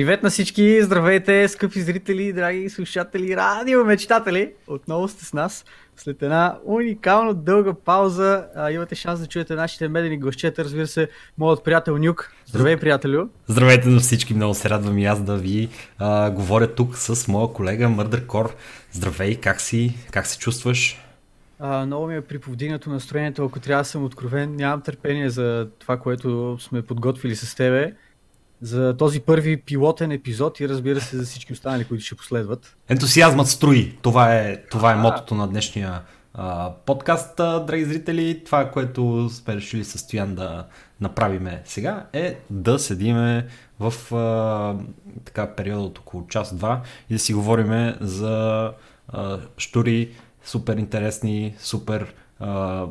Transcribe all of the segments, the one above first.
Привет на всички, здравейте, скъпи зрители, драги слушатели, радиомечтатели! Отново сте с нас. След една уникално дълга пауза а, имате шанс да чуете нашите медени гостчета, разбира се, моят приятел Нюк. Здравей, приятелю! Здравейте на всички, много се радвам и аз да ви а, говоря тук с моя колега Мърдър Кор. Здравей, как си? Как се чувстваш? А, много ми е приповдигнато настроението, ако трябва да съм откровен. Нямам търпение за това, което сме подготвили с тебе за този първи пилотен епизод и разбира се за всички останали, които ще последват. Ентусиазмът строи. Това е, това е мотото на днешния а, подкаст, драги зрители. Това, което сме решили с Стоян да направиме сега е да седиме в а, така, периода от около час-два и да си говориме за а, штури, супер интересни, супер а,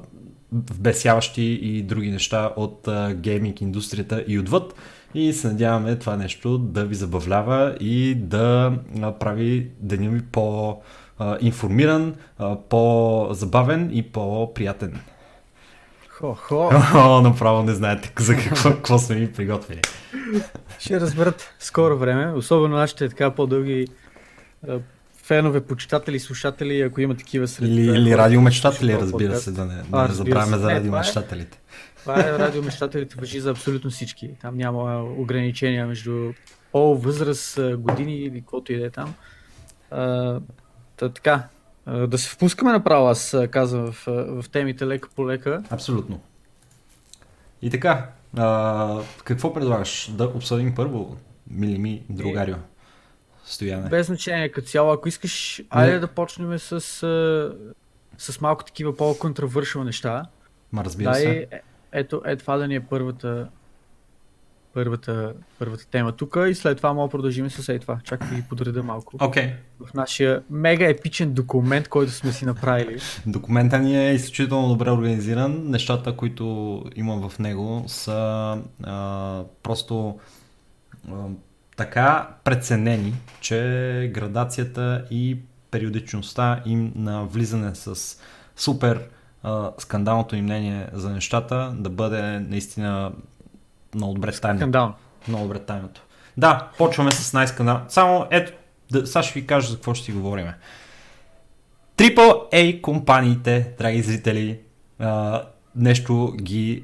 вбесяващи и други неща от а, гейминг индустрията и отвъд и се надяваме това нещо да ви забавлява и да прави деня ми по-информиран, по-забавен и по-приятен. Хо-хо! О, направо не знаете за какво, какво сме ми приготвили. Ще разберат скоро време, особено нашите така по-дълги фенове, почитатели, слушатели, ако има такива сред... Или, или радиомечтатели, разбира се, да не, да не забравяме за радиомечтателите. Това е радиомещателите въжи за абсолютно всички. Там няма ограничения между пол, възраст, години или каквото и да е там. А, та, така, да се впускаме направо, аз казвам в, в темите лека по лека. Абсолютно. И така, а, какво предлагаш? Да обсъдим първо, мили ми, другарио. Стояне. Без значение като цяло. Ако искаш, айде да почнем с, с малко такива по-контравършил неща. Ма разбира Дай, се. Ето, е това да ни е първата, първата, първата тема тук и след това мога продължим с ей това. Чакай да ги подреда малко. Okay. В нашия мега епичен документ, който сме си направили. Документа ни е изключително добре организиран. Нещата, които имам в него са а, просто а, така преценени, че градацията и периодичността им на влизане с супер а, скандалното им мнение за нещата да бъде наистина много добре тайното. Скандал. Много добре тайното. Да, почваме с най-скандал. Само ето, да, сега ще ви кажа за какво ще си говорим. Triple A компаниите, драги зрители, а, нещо ги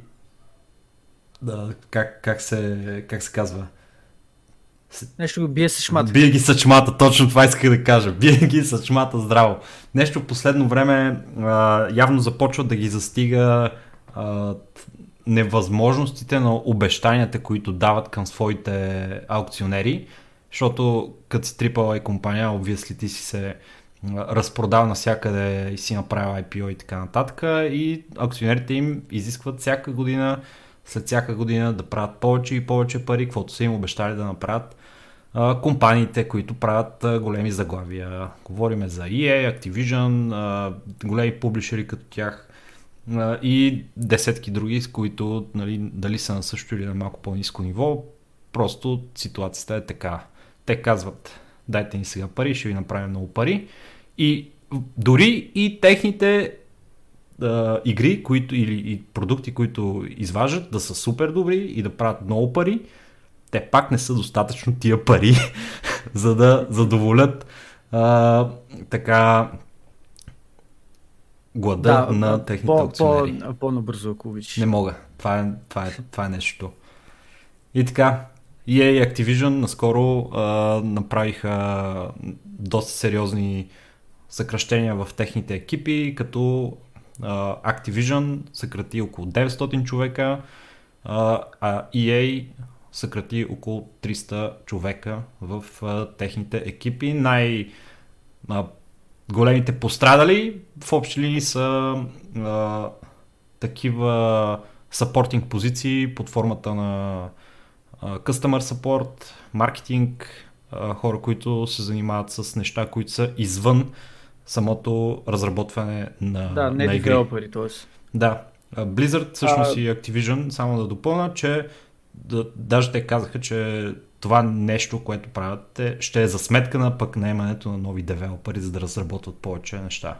да, как, как, се, как се казва? Нещо го бие с чмата. Бие ги с чмата, точно това исках да кажа. Бие ги с чмата здраво. Нещо в последно време а, явно започва да ги застига а, невъзможностите на обещанията, които дават към своите аукционери, защото като си AAA компания, обвисли ти си се разпродал навсякъде и си направил IPO и така нататък и акционерите им изискват всяка година след всяка година да правят повече и повече пари, каквото са им обещали да направят компаниите, които правят големи заглавия. Говориме за EA, Activision, големи публишери като тях и десетки други, с които нали, дали са на също или на малко по-низко ниво, просто ситуацията е така. Те казват, дайте ни сега пари, ще ви направим много пари. И дори и техните а, игри които, или и продукти, които изваждат, да са супер добри и да правят много пари, те пак не са достатъчно тия пари, за да задоволят а, така глада да, на техните по, акционери. По, по-набързо, ако обичаш. Не мога. Това е, това, е, това е нещо. И така, EA и Activision наскоро а, направиха доста сериозни съкръщения в техните екипи, като а, Activision съкрати около 900 човека, а, а EA съкрати около 300 човека в а, техните екипи. Най- а, големите пострадали в общи линии са а, такива съпортинг позиции под формата на а, customer support, маркетинг, а, хора, които се занимават с неща, които са извън самото разработване на, да, не на игри. т.е. Да. Blizzard всъщност а... и Activision, само да допълна, че да, даже те казаха, че това нещо, което правят, е, ще е за сметка на пък наемането на нови девелопери, за да разработват повече неща.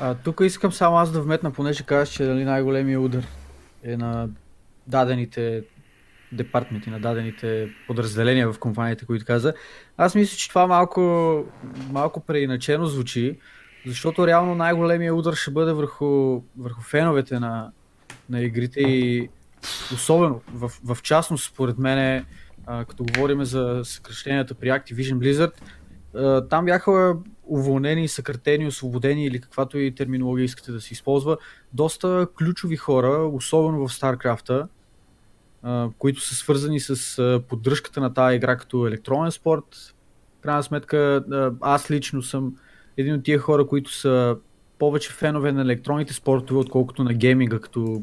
А, тук искам само аз да вметна, понеже казах, че нали, най-големия удар е на дадените департменти, на дадените подразделения в компанията, които каза. Аз мисля, че това малко, малко преиначено звучи, защото реално най-големия удар ще бъде върху, върху феновете на, на игрите и особено в, в частност, според мен, като говорим за съкръщенията при Activision Blizzard, там бяха уволнени, съкратени, освободени или каквато и терминология искате да се използва, доста ключови хора, особено в StarCraft, които са свързани с поддръжката на тази игра като електронен спорт. В крайна сметка, аз лично съм един от тия хора, които са повече фенове на електронните спортове, отколкото на гейминга като,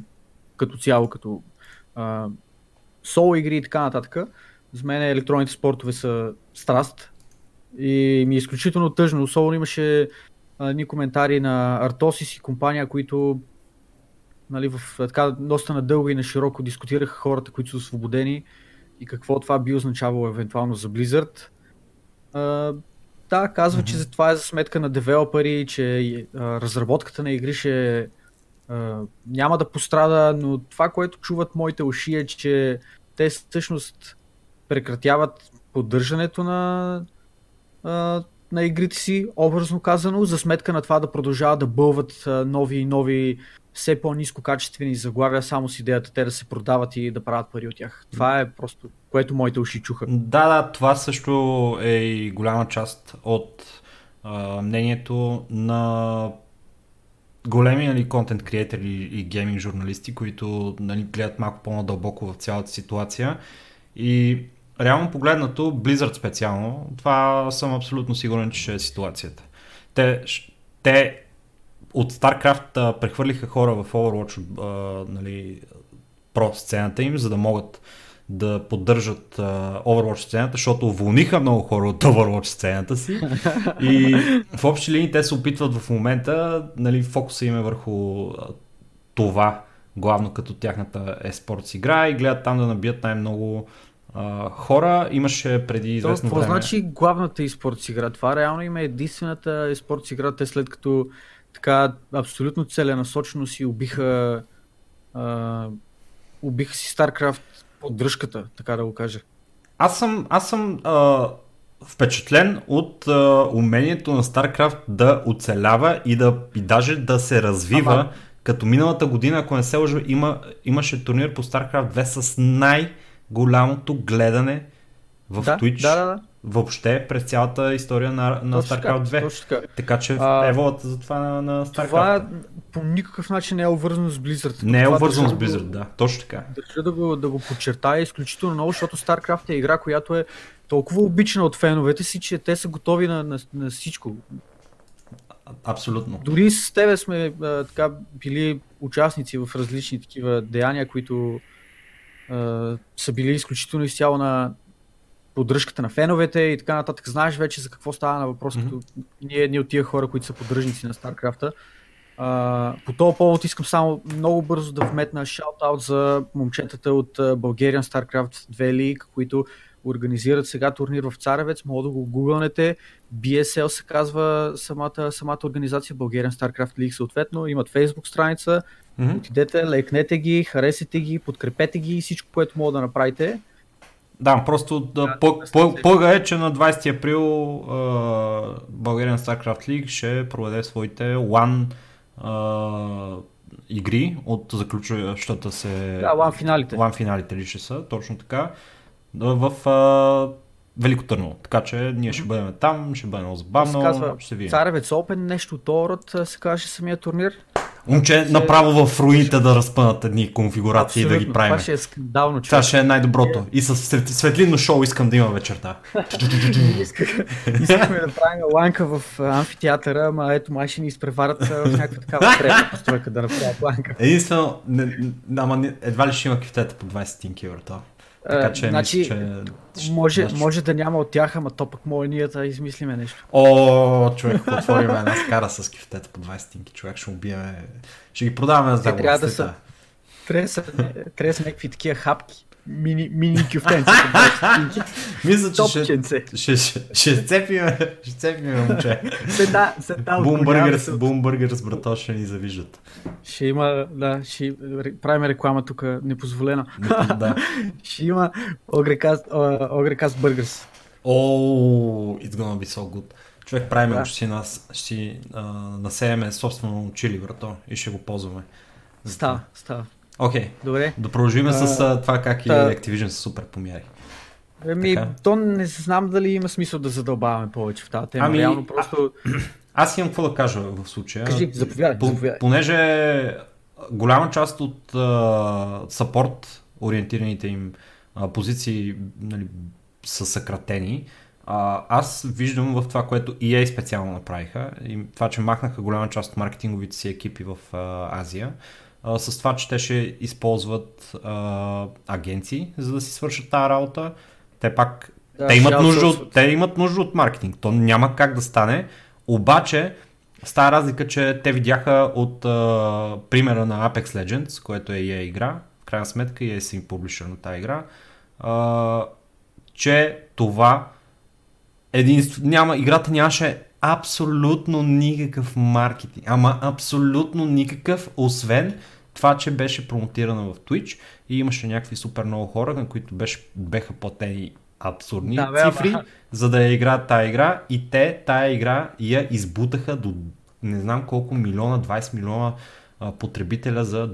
като цяло, като соло игри и така нататък. За мен електронните спортове са страст и ми е изключително тъжно. Особено имаше едни коментари на Артосис и компания, които нали, в така доста надълго и на широко дискутираха хората, които са освободени и какво това би означавало евентуално за Blizzard. А, да, казва, mm-hmm. че това е за сметка на девелопери, че а, разработката на игри ще а, няма да пострада, но това, което чуват моите уши е, че те всъщност прекратяват поддържането на, на игрите си, образно казано, за сметка на това да продължават да бълват нови и нови все по-низко качествени заглавия, само с идеята те да се продават и да правят пари от тях. Това е просто, което моите уши чуха. Да, да, това също е и голяма част от а, мнението на големи нали, контент креатори и гейминг журналисти, които нали, гледат малко по-надълбоко в цялата ситуация. И реално погледнато, Blizzard специално, това съм абсолютно сигурен, че ще е ситуацията. Те, те от StarCraft прехвърлиха хора в Overwatch, а, нали, про сцената им, за да могат да поддържат а, Overwatch сцената, защото уволниха много хора от Overwatch сцената си. И в общи линии те се опитват в момента, нали, фокуса им е върху това, главно като тяхната eSports игра и гледат там да набият най-много а, хора. Имаше преди известно То, време... значи главната eSports игра? Това реално има единствената eSports игра, те след като така абсолютно целенасочено си убиха убиха си StarCraft поддръжката, така да го кажа. Аз съм, аз съм а, впечатлен от а, умението на StarCraft да оцелява и, да, и даже да се развива. Ама... Като миналата година, ако не се лъжа, има, имаше турнир по StarCraft 2 с най-голямото гледане в да, Twitch. Да, да, да въобще през цялата история на, на StarCraft 2. Точно така. така че а, е волата за това на, на StarCraft. Това по никакъв начин не е обвързано с Blizzard. Не е обвързано с Blizzard, да, точно така. Държа да го, да го подчертая изключително много, защото StarCraft е игра, която е толкова обичана от феновете си, че те са готови на, на, на всичко. Абсолютно. Дори с тебе сме а, така били участници в различни такива деяния, които а, са били изключително изцяло на, поддръжката на феновете и така нататък. Знаеш вече за какво става на въпрос, mm-hmm. като ние едни от тия хора, които са поддръжници на StarCraft. Uh, по този повод искам само много бързо да вметна шаут-аут за момчетата от Bulgarian StarCraft 2 League, които организират сега турнир в Царевец, мога да го гугълнете. BSL се казва самата, самата организация, Bulgarian StarCraft League съответно, имат Facebook страница, mm-hmm. отидете, лайкнете ги, харесете ги, подкрепете ги и всичко, което мога да направите. Да, просто да, по, по, е, че на 20 април uh, Bulgarian StarCraft League ще проведе своите One uh, игри от заключващата се... Да, One финалите. One финалите ли ще са, точно така. В uh, Велико Търново. Така че ние ще бъдем там, ще бъде много забавно. Се казва, ще видим. Царевец Open, нещо от род се каже самия турнир. Момче, направо в руините да разпънат едни конфигурации Абсолютно. да ги правим. Това ще е скандално. Това ще е най-доброто. И с светлинно шоу искам да има вечерта. Искахме да правим ланка в амфитеатъра, ама ето май ще ни изпреварат в някаква такава трета постройка да направят ланка. Единствено, не, ама едва ли ще има кифтета по 20 стинки евро. Така че, значи, мисля, че... Може, може да няма от тях, ама то пък може ние да измислиме нещо. О, човек, отворим една скара с кифтета по 20 стинки, човек ще убиеме. Ще ги продаваме за са. Трябва да са, трябва да са някакви такива хапки. Мини, мини кюфтенце. Мисля, че ще, ще, ще, ще цепим, ще цепим, момче. Сета, сета от Бумбъргърс, коня, бумбъргърс, брато, ще ни завиждат. Ще има, да, ще правим реклама тук, непозволена. Да. ще има Огрекаст, Burgers. О, it's gonna be so good. Човек правим, Да. ще си, нас, ще си а, насееме собствено чили, брато, и ще го ползваме. Става, става. Окей, Добре. да продължим с А, а, това как и та- Activision са супер помяри. Еми, Така. то не знам дали има смисъл да задълбаваме повече в тази тема. Ами, Реално просто... Аз имам какво да кажа в случая. Кажи, заповядай, По- заповядай. Понеже голяма част от а, саппорт ориентираните им а, позиции нали, са съкратени, а, аз виждам в това, което EA специално направиха, и това, че махнаха голяма част от маркетинговите си екипи в а, Азия, а, с това, че те ще използват а, агенции, за да си свършат тази работа. Те пак Да, те, имат нужда от, те имат нужда от маркетинг. То няма как да стане. Обаче, с тази разлика, че те видяха от а, примера на Apex Legends, което е EA игра, в крайна сметка EA са им публишър на тази игра, а, че това единство, няма, играта нямаше абсолютно никакъв маркетинг, ама абсолютно никакъв, освен това, че беше промотирана в Twitch и имаше някакви супер много хора, на които беше, беха платени абсурдни Да, бе, цифри, ама- за да я играят тая игра и те тая игра я избутаха до не знам колко милиона, 20 милиона а, потребителя за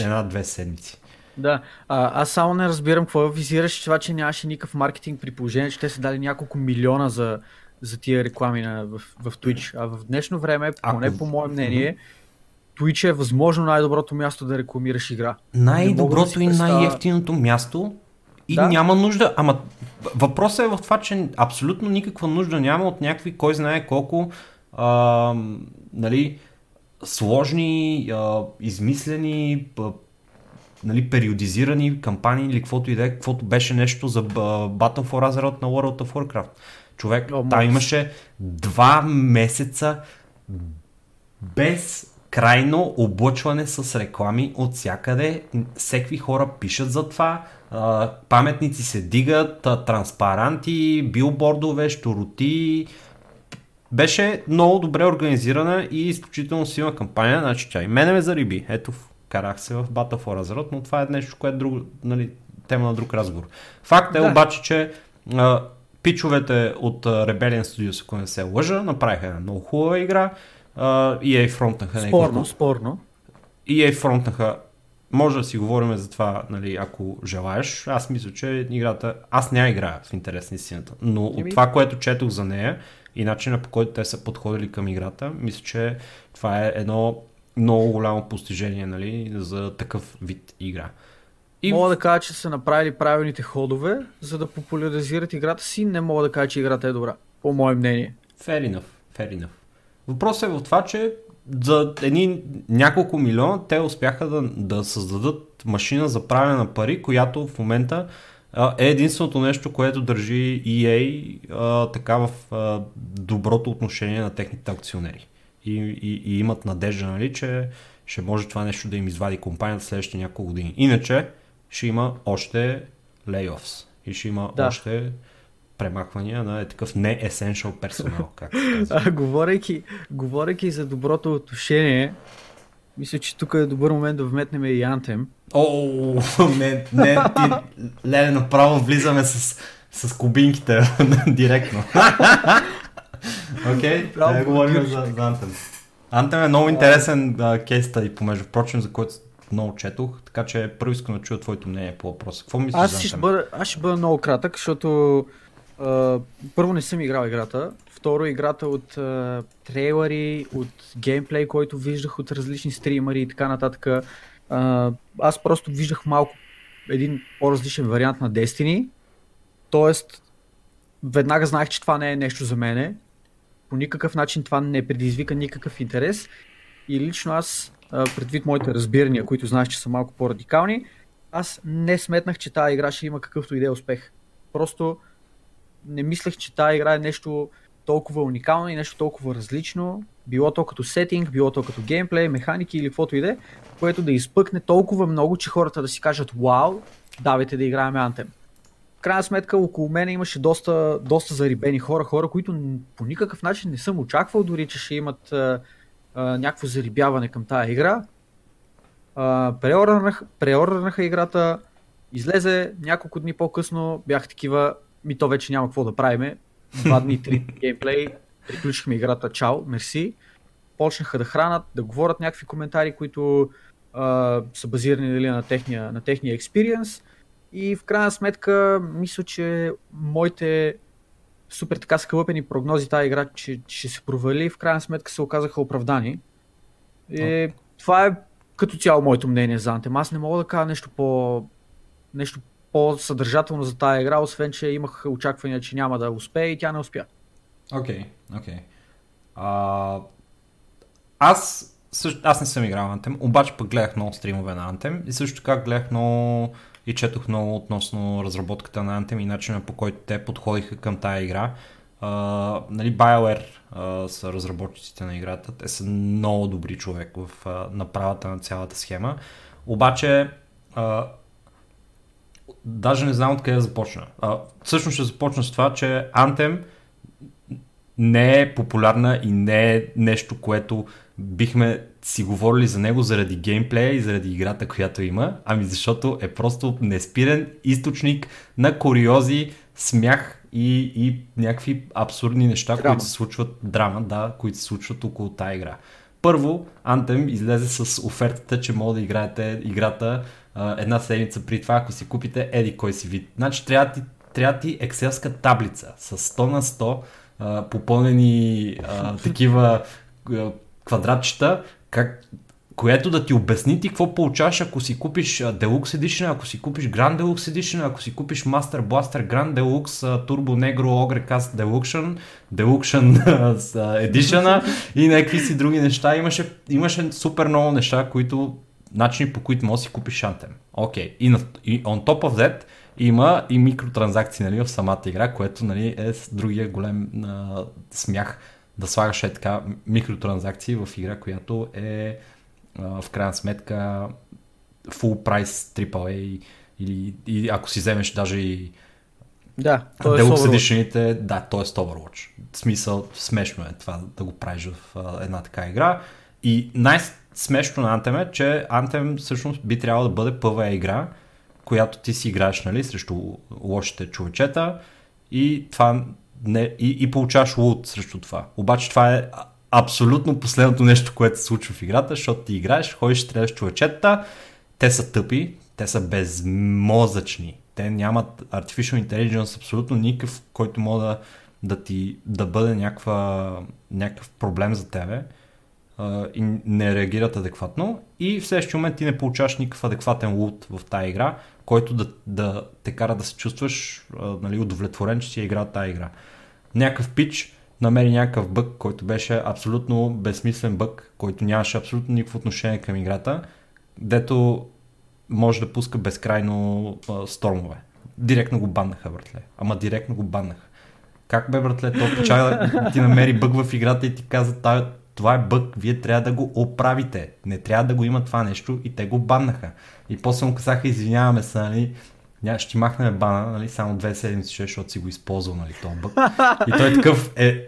една-две седмици. Да, а, аз само не разбирам какво визираш, това, че нямаше никакъв маркетинг при положение, че те са дали няколко милиона за, за тия реклами на, в, в Twitch. А в днешно време, Ако- поне по мое мнение, Twitch е възможно най-доброто място да рекламираш игра. Да Най-доброто си и представя- най-ефтиното място и Да. няма нужда, ама въпросът е в това, че абсолютно никаква нужда няма от някакви, кой знае колко а, нали, сложни, а, измислени, а, нали, периодизирани кампании или каквото и да е, каквото беше нещо за Battle for Azeroth на World of Warcraft. Човек, О, там имаше два месеца без крайно облъчване с реклами от всякъде. Всеки хора пишат за това, паметници се дигат, транспаранти, билбордове, щуроти. Беше много добре организирана и изключително силна кампания. Значи тя и мене ме зариби. Ето, карах се в Battle for Azeroth, но това е нещо, което е друго, нали, тема на друг разговор. Факт е Да. обаче, че пичовете от Rebellion Studios, ако не се лъжа, направиха една много хубава игра. Uh, EA фронтнаха Спорно, спорно. EA фронтнаха може да си говорим за това, нали, ако желаеш. Аз мисля, че играта... Аз не играя в интерес на истината, но от това, което четох за нея и начина по който те са подходили към играта, мисля, че това е едно много голямо постижение нали, за такъв вид игра. И Мога да кажа, че са направили правилните ходове, за да популяризират играта си. Не мога да кажа, че играта е добра. По мое мнение. Fair enough, fair enough. Въпросът е в това, че за едни няколко милиона те успяха да, да създадат машина за правене на пари, която в момента е единственото нещо, което държи EA а, така в а, доброто отношение на техните акционери. И, и, и имат надежда, нали, че ще може това нещо да им извади компанията в следващите няколко години. Иначе ще има още layoffs и ще има Да. още премахвания на е такъв не-essential персонал, казва. А, говорейки, говорейки за доброто отношение, мисля, че тук е добър момент да вметнем и Anthem. О, не, не, ти, леле, направо влизаме с, с кубинките директно. Окей, Право okay, говорим подбираш. за, за Anthem. Anthem е много интересен кейс и помежду прочим, за който много четох, така че първо искам да чуя твоето мнение по въпроса. Какво мислиш Аз за ще, бъда, аз ще бъда много кратък, защото а, първо не съм играл играта, второ играта от а, трейлери, от геймплей, който виждах от различни стримери и така нататък. А, аз просто виждах малко един по-различен вариант на Destiny, т.е. веднага знаех, че това не е нещо за мене. По никакъв начин това не предизвика никакъв интерес и лично аз, предвид моите разбирания, които знаеш, че са малко по-радикални, аз не сметнах, че тази игра ще има какъвто и да е успех. Просто не мислех, че тази игра е нещо толкова уникално и нещо толкова различно, било то като сетинг, било то като геймплей, механики или каквото и да е, което да изпъкне толкова много, че хората да си кажат вау, давайте да играем Anthem. В крайна сметка около мен имаше доста, доста зарибени хора, хора, които по никакъв начин не съм очаквал дори, че ще имат а, а, някакво зарибяване към тази игра. преорънах, играта, излезе няколко дни по-късно, бях такива, ми то вече няма какво да правиме. Два дни, три геймплей, приключихме играта, чао, мерси. Почнаха да хранат, да говорят някакви коментари, които а, са базирани нали, на, техния, на техния експириенс. И в крайна сметка, мисля, че моите супер така скълъпени прогнози тази игра, че, ще се провали, в крайна сметка се оказаха оправдани. И okay. това е като цяло моето мнение за Anthem. Аз не мога да кажа нещо по нещо по-съдържателно за тази игра, освен че имах очаквания, че няма да успее и тя не успя. Окей, okay, окей. Okay. аз, също, аз не съм играл Anthem, обаче пък гледах много стримове на Anthem и също така гледах много и четох много относно разработката на Anthem и начина по който те подходиха към тая игра. Uh, нали, BioWare uh, са разработчиците на играта. Те са много добри човек в uh, направата на цялата схема. Обаче uh, даже не знам откъде да започна. Uh, всъщност ще започна с това, че Anthem не е популярна и не е нещо, което бихме си говорили за него заради геймплея и заради играта, която има, ами защото е просто неспирен източник на куриози, смях и, и някакви абсурдни неща, драма. които се случват, драма, да, които се случват около тази игра. Първо, Anthem излезе с офертата, че може да играете играта а, една седмица при това, ако си купите еди кой си вид. Значи трябва ти, трябва ти екселска таблица с 100 на 100 а, попълнени а, такива квадратчета, как, което да ти обясни ти какво получаваш, ако си купиш Deluxe Edition, ако си купиш Grand Deluxe Edition, ако си купиш Master Blaster Grand Deluxe, Turbo Negro Ogre Cast Deluxe, Deluxe Edition и някакви си други неща. Имаше, имаше супер много неща, които начини по които можеш да си купиш Anthem. Окей. Okay. И, на, и on top of that има и микротранзакции нали, в самата игра, което нали, е другия голем а, смях да слагаш е така микротранзакции в игра, която е а, в крайна сметка full price AAA или и ако си вземеш даже и да, то е Deluxe Edition, да, то е Overwatch. В смисъл, смешно е това да го правиш в а, една така игра. И най-смешно на Anthem е, че Anthem всъщност би трябвало да бъде първа игра, която ти си играеш нали, срещу лошите човечета и това не, и, и получаваш лут срещу това. Обаче това е абсолютно последното нещо, което се случва в играта, защото ти играеш, ходиш, стреляш човечета, те са тъпи, те са безмозъчни, те нямат artificial intelligence абсолютно никакъв, който може да, да ти да бъде някаква, някакъв проблем за тебе и не реагират адекватно и в следващия момент ти не получаваш никакъв адекватен лут в тази игра, който да, да те кара да се чувстваш uh, нали, удовлетворен, че си е играл тази игра. Някакъв пич намери някакъв бък, който беше абсолютно безсмислен бък, който нямаше абсолютно никакво отношение към играта, дето може да пуска безкрайно uh, стормове. Директно го баннаха, братле. Ама директно го баннаха. Как бе, братле, то почава да ти намери бък в играта и ти каза, това е бък, вие трябва да го оправите. Не трябва да го има това нещо и те го баннаха. И после му казаха, извиняваме се, нали, ня, ще махнем бана, нали, само две седмици, защото си го използвал, нали, този бък. И той е такъв е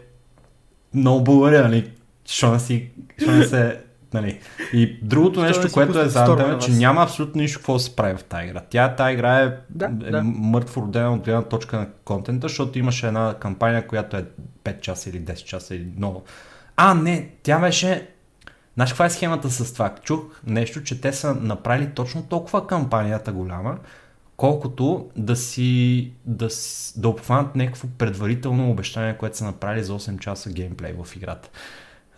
много благодаря, нали, що не си, що не се Нали. И другото нещо, което е за е, че няма абсолютно нищо какво се прави в тази игра. Тя, тази игра е, да, е да. мъртво родена от гледна точка на контента, защото имаше една кампания, която е 5 часа или 10 часа или много. А, не, тя беше Знаеш каква е схемата с това? Чух нещо, че те са направили точно толкова кампанията голяма, колкото да си да, да обхванат някакво предварително обещание, което са направили за 8 часа геймплей в играта.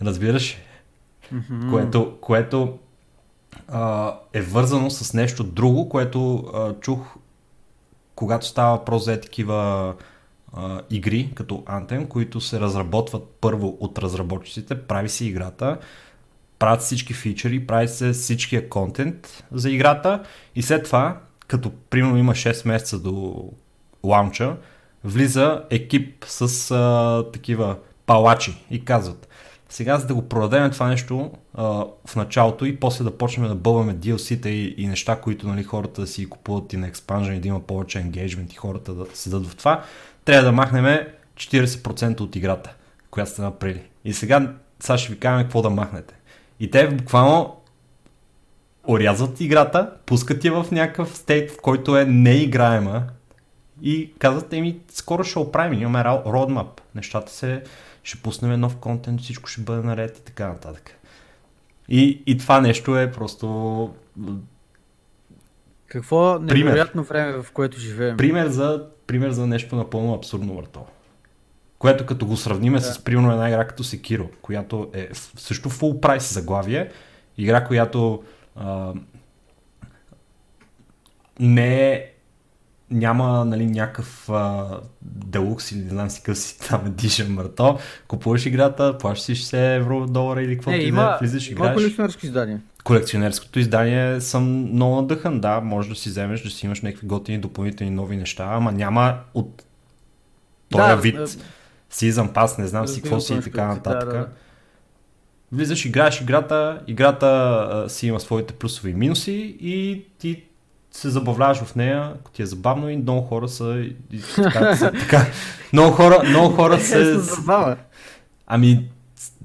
Разбираш? Mm-hmm. Което, което а, е вързано с нещо друго, което а, чух когато става въпрос за такива игри, като Anthem, които се разработват първо от разработчиците, прави се играта, правят всички фичери, прави се всичкия контент за играта и след това, като примерно има 6 месеца до лаунча, влиза екип с а, такива палачи и казват, сега за да го продадем това нещо а, в началото и после да почнем да бълваме DLC-та и, и неща, които нали, хората си купуват и на експанжен и да има повече енгейджмент и хората да седат в това, трябва да махнем 40% от играта, която сте направили. И сега, сега ще ви кажем какво да махнете. И те буквално орязват играта, пускат я в някакъв стейт, в който е неиграема и казват, еми, скоро ще оправим, имаме roadmap, нещата се, ще пуснем нов контент, всичко ще бъде наред и така нататък. И, и това нещо е просто... Какво невероятно време, в което живеем. Пример за, пример за нещо напълно абсурдно върто. Което като го сравниме да. с примерно една игра като Sekiro, която е също full price заглавие, игра, която а, не е няма нали, някакъв делукс или не знам си къв си там дишен мърто. Купуваш играта, плащаш си 60 евро, долара или каквото е, има, влизаш и играеш. колекционерско издание. Колекционерското издание съм много надъхан, да, може да си вземеш, да си имаш някакви готини допълнителни нови неща, ама няма от този да, вид. Season Pass, не знам си какво си и така нататък. Да, да. Влизаш, играеш играта, играта а, си има своите плюсови и минуси и ти се забавляваш в нея, ако ти е забавно и много хора са, и, така, са така. Много хора, много хора се... Ами,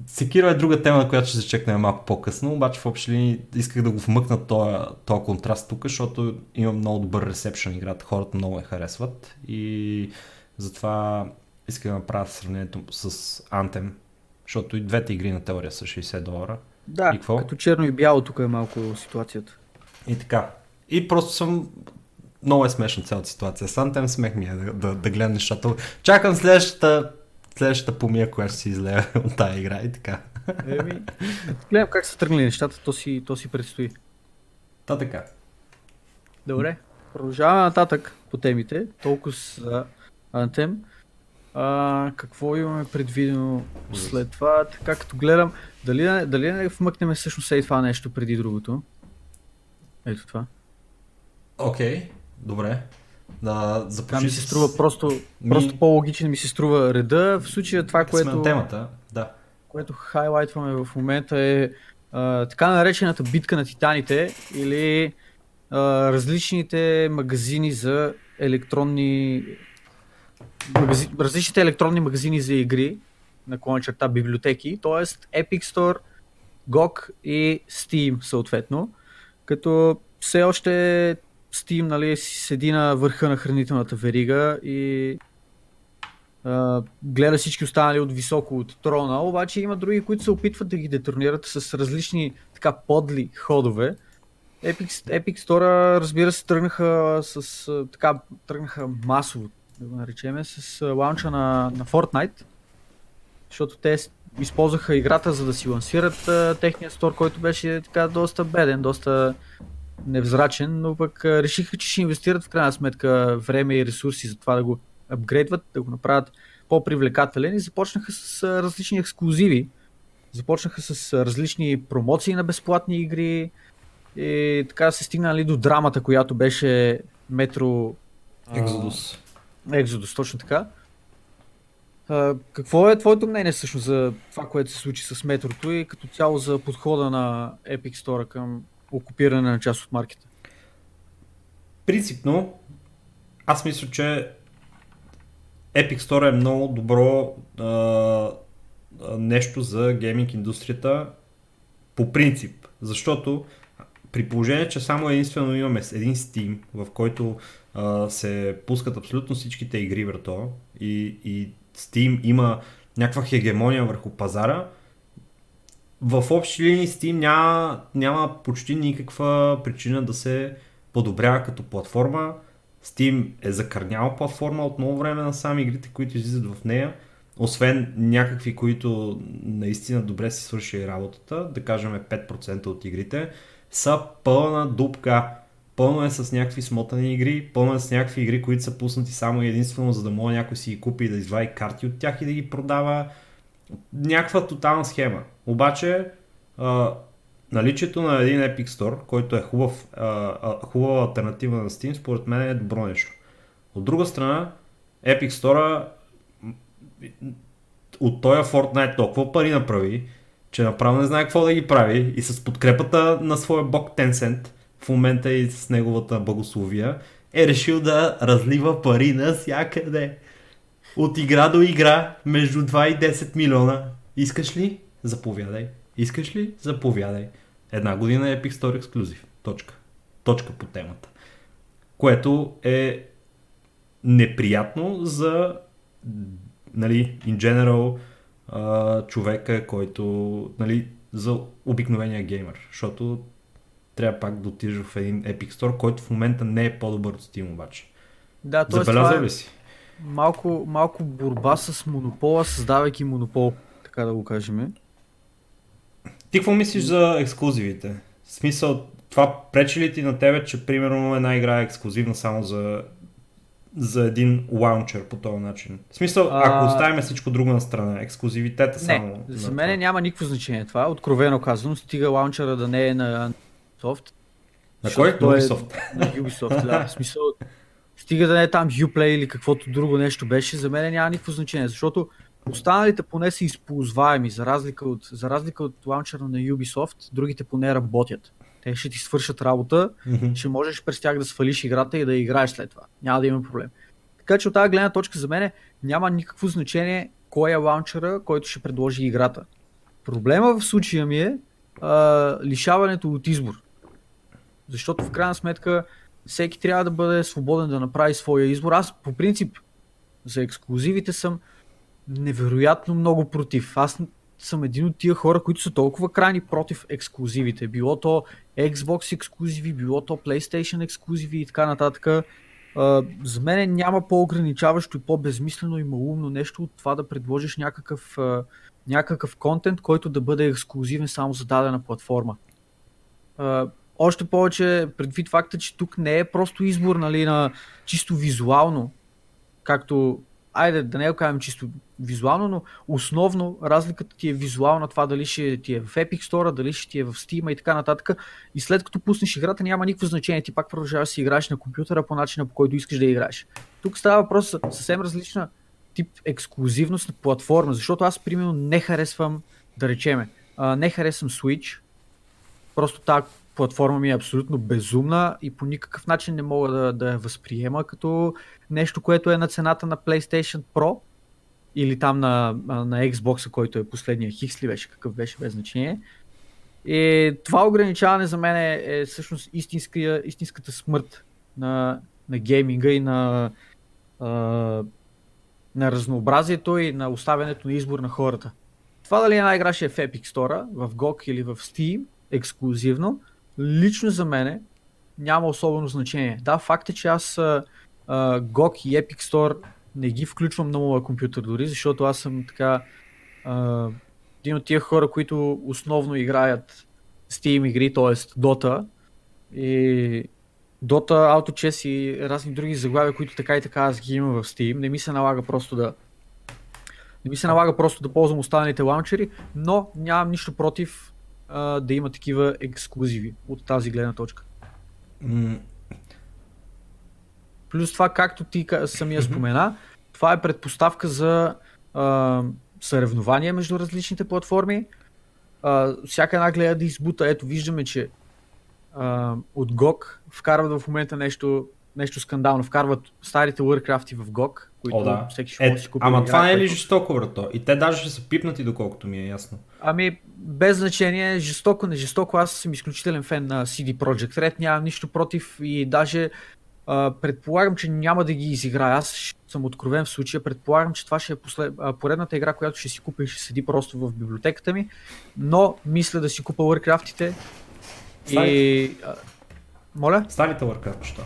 Секиро е друга тема, на която ще зачекнем малко по-късно, обаче в общи линии исках да го вмъкна този, този контраст тук, защото има много добър ресепшн играта, хората много я харесват и затова исках да направя сравнението с Anthem, защото и двете игри на теория са 60 долара. Да, и какво? като черно и бяло тук е малко ситуацията. И така, и просто съм много е смешна цялата ситуация. Сам смех ми е да, да, да гледам нещата. Чакам следващата, следващата помия, която ще си излея от тази игра и така. Еми, гледам как са тръгнали нещата, то си, то си предстои. Та така. Добре, продължаваме нататък по темите. Толкова за Anthem. А, какво имаме предвидено след това? Така като гледам, дали, дали не вмъкнем всъщност и това нещо преди другото? Ето това. Окей, okay, добре. Да, започни ми се струва просто, ми... просто по-логичен ми се струва реда. В случая това, което... Сме темата, да. Което хайлайтваме в момента е а, така наречената битка на титаните или а, различните магазини за електронни магази... различните електронни магазини за игри на клона черта библиотеки, т.е. Epic Store, GOG и Steam съответно, като все още Steam нали, седи на върха на хранителната верига и а, гледа всички останали от високо от трона, обаче има други, които се опитват да ги детронират с различни така подли ходове. Epic, Epic Store, разбира се, тръгнаха с така, тръгнаха масово, да го наречеме, с лаунча на, на Fortnite, защото те използваха играта за да си лансират а, техния стор, който беше така доста беден, доста невзрачен, но пък решиха, че ще инвестират в крайна сметка време и ресурси за това да го апгрейдват, да го направят по-привлекателен и започнаха с различни ексклюзиви. Започнаха с различни промоции на безплатни игри и така се стигнали до драмата, която беше Метро... Екзодус. Екзодус, точно така. А, какво е твоето мнение всъщност за това, което се случи с метрото и като цяло за подхода на Epic Store към окупиране на част от маркета? Принципно, аз мисля, че Epic Store е много добро а, нещо за гейминг индустрията по принцип, защото при положение, че само единствено имаме един Steam, в който а, се пускат абсолютно всичките игри върто и, и Steam има някаква хегемония върху пазара, в общи линии Steam няма, няма почти никаква причина да се подобрява като платформа. Steam е закърняла платформа от много време на сами игрите, които излизат в нея. Освен някакви, които наистина добре си свършили работата, да кажем 5% от игрите, са пълна дупка. Пълно е с някакви смотани игри, пълно е с някакви игри, които са пуснати само единствено, за да може някой си ги купи и да извади карти от тях и да ги продава някаква тотална схема. Обаче, а, наличието на един Epic Store, който е хубав, а, хубава альтернатива на Steam, според мен е добро нещо. От друга страна, Epic Store от този Fortnite толкова пари направи, че направо не знае какво да ги прави и с подкрепата на своя бог Tencent в момента и с неговата благословия е решил да разлива пари навсякъде. От игра до игра между 2 и 10 милиона. Искаш ли? Заповядай. Искаш ли? Заповядай. Една година е Epic Store Exclusive. Точка. Точка по темата. Което е неприятно за нали, in general а, човека, който нали, за обикновения геймер. Защото трябва пак да отидеш в един Epic Store, който в момента не е по-добър от Steam обаче. Да, т.е. Забелязал ли си? Малко, малко борба с монопола, създавайки монопол, така да го кажем. Ти какво мислиш за ексклюзивите? В смисъл, това пречи ли ти на тебе, че примерно една игра е ексклюзивна само за, за един лаунчер по този начин? В смисъл, а... ако оставим всичко друго на страна, ексклюзивитета само... Не, за мен няма никакво значение това, откровено казано, стига лаунчера да не е на Ubisoft. На кой? На Ubisoft. Е, на Ubisoft, да. В смисъл, стига да не е там Uplay или каквото друго нещо беше, за мен няма никакво значение, защото Останалите поне са използваеми, за разлика от, за разлика от лаунчера на Ubisoft, другите поне работят. Те ще ти свършат работа, mm-hmm. ще можеш през тях да свалиш играта и да играеш след това. Няма да има проблем. Така че от тази гледна точка за мен няма никакво значение кой е лаунчера, който ще предложи играта. Проблема в случая ми е а, лишаването от избор. Защото в крайна сметка всеки трябва да бъде свободен да направи своя избор. Аз по принцип за ексклюзивите съм невероятно много против. Аз съм един от тия хора, които са толкова крайни против ексклюзивите. Било то Xbox ексклюзиви, било то PlayStation ексклюзиви и така нататък. Uh, за мен няма по-ограничаващо и по-безмислено и малумно нещо от това да предложиш някакъв, uh, някакъв контент, който да бъде ексклюзивен само за дадена платформа. Uh, още повече предвид факта, че тук не е просто избор нали, на чисто визуално, както айде да не го кажем чисто визуално, но основно разликата ти е визуална това дали ще ти е в Epic Store, дали ще ти е в Steam и така нататък. И след като пуснеш играта няма никакво значение, ти пак продължаваш да си играеш на компютъра по начина по който искаш да играеш. Тук става въпрос съвсем различна тип ексклюзивност на платформа, защото аз примерно не харесвам, да речеме, не харесвам Switch, просто тази платформа ми е абсолютно безумна и по никакъв начин не мога да, да я възприема като нещо, което е на цената на PlayStation Pro или там на, на Xbox, който е последния Хикс ли беше, какъв беше без значение. И това ограничаване за мен е, е всъщност истинска, истинската смърт на, на гейминга и на, а, на разнообразието и на оставянето на избор на хората. Това дали една игра ще е в Epic Store, в GOG или в Steam, ексклюзивно, лично за мене няма особено значение. Да, факт е, че аз а, GOG и Epic Store не ги включвам на моя компютър дори, защото аз съм така а, един от тия хора, които основно играят Steam игри, т.е. Dota и Dota, AutoChess и разни други заглавия, които така и така аз ги имам в Steam. Не ми се налага просто да не ми се налага просто да ползвам останалите лаунчери, но нямам нищо против а, да има такива ексклюзиви от тази гледна точка. Mm. Плюс това, както ти самия спомена, това е предпоставка за а, съревнования между различните платформи. А, всяка една гледа да избута. Ето, виждаме, че а, от GOG вкарват в момента нещо, нещо скандално. Вкарват старите Warcraft в GOG, които О, да. всеки ще е, си купи. Ама това не е ли жестоко, брато? И те даже ще са пипнати, доколкото ми е ясно. Ами, без значение, жестоко, не жестоко. Аз съм изключителен фен на CD Projekt Red, нямам нищо против и даже а, предполагам, че няма да ги изиграя. Аз съм откровен в случая. Предполагам, че това ще е послед... поредната игра, която ще си купя и ще седи просто в библиотеката ми. Но мисля да си купа Warcraft-ите. И... Моля? Старите Warcraft, що?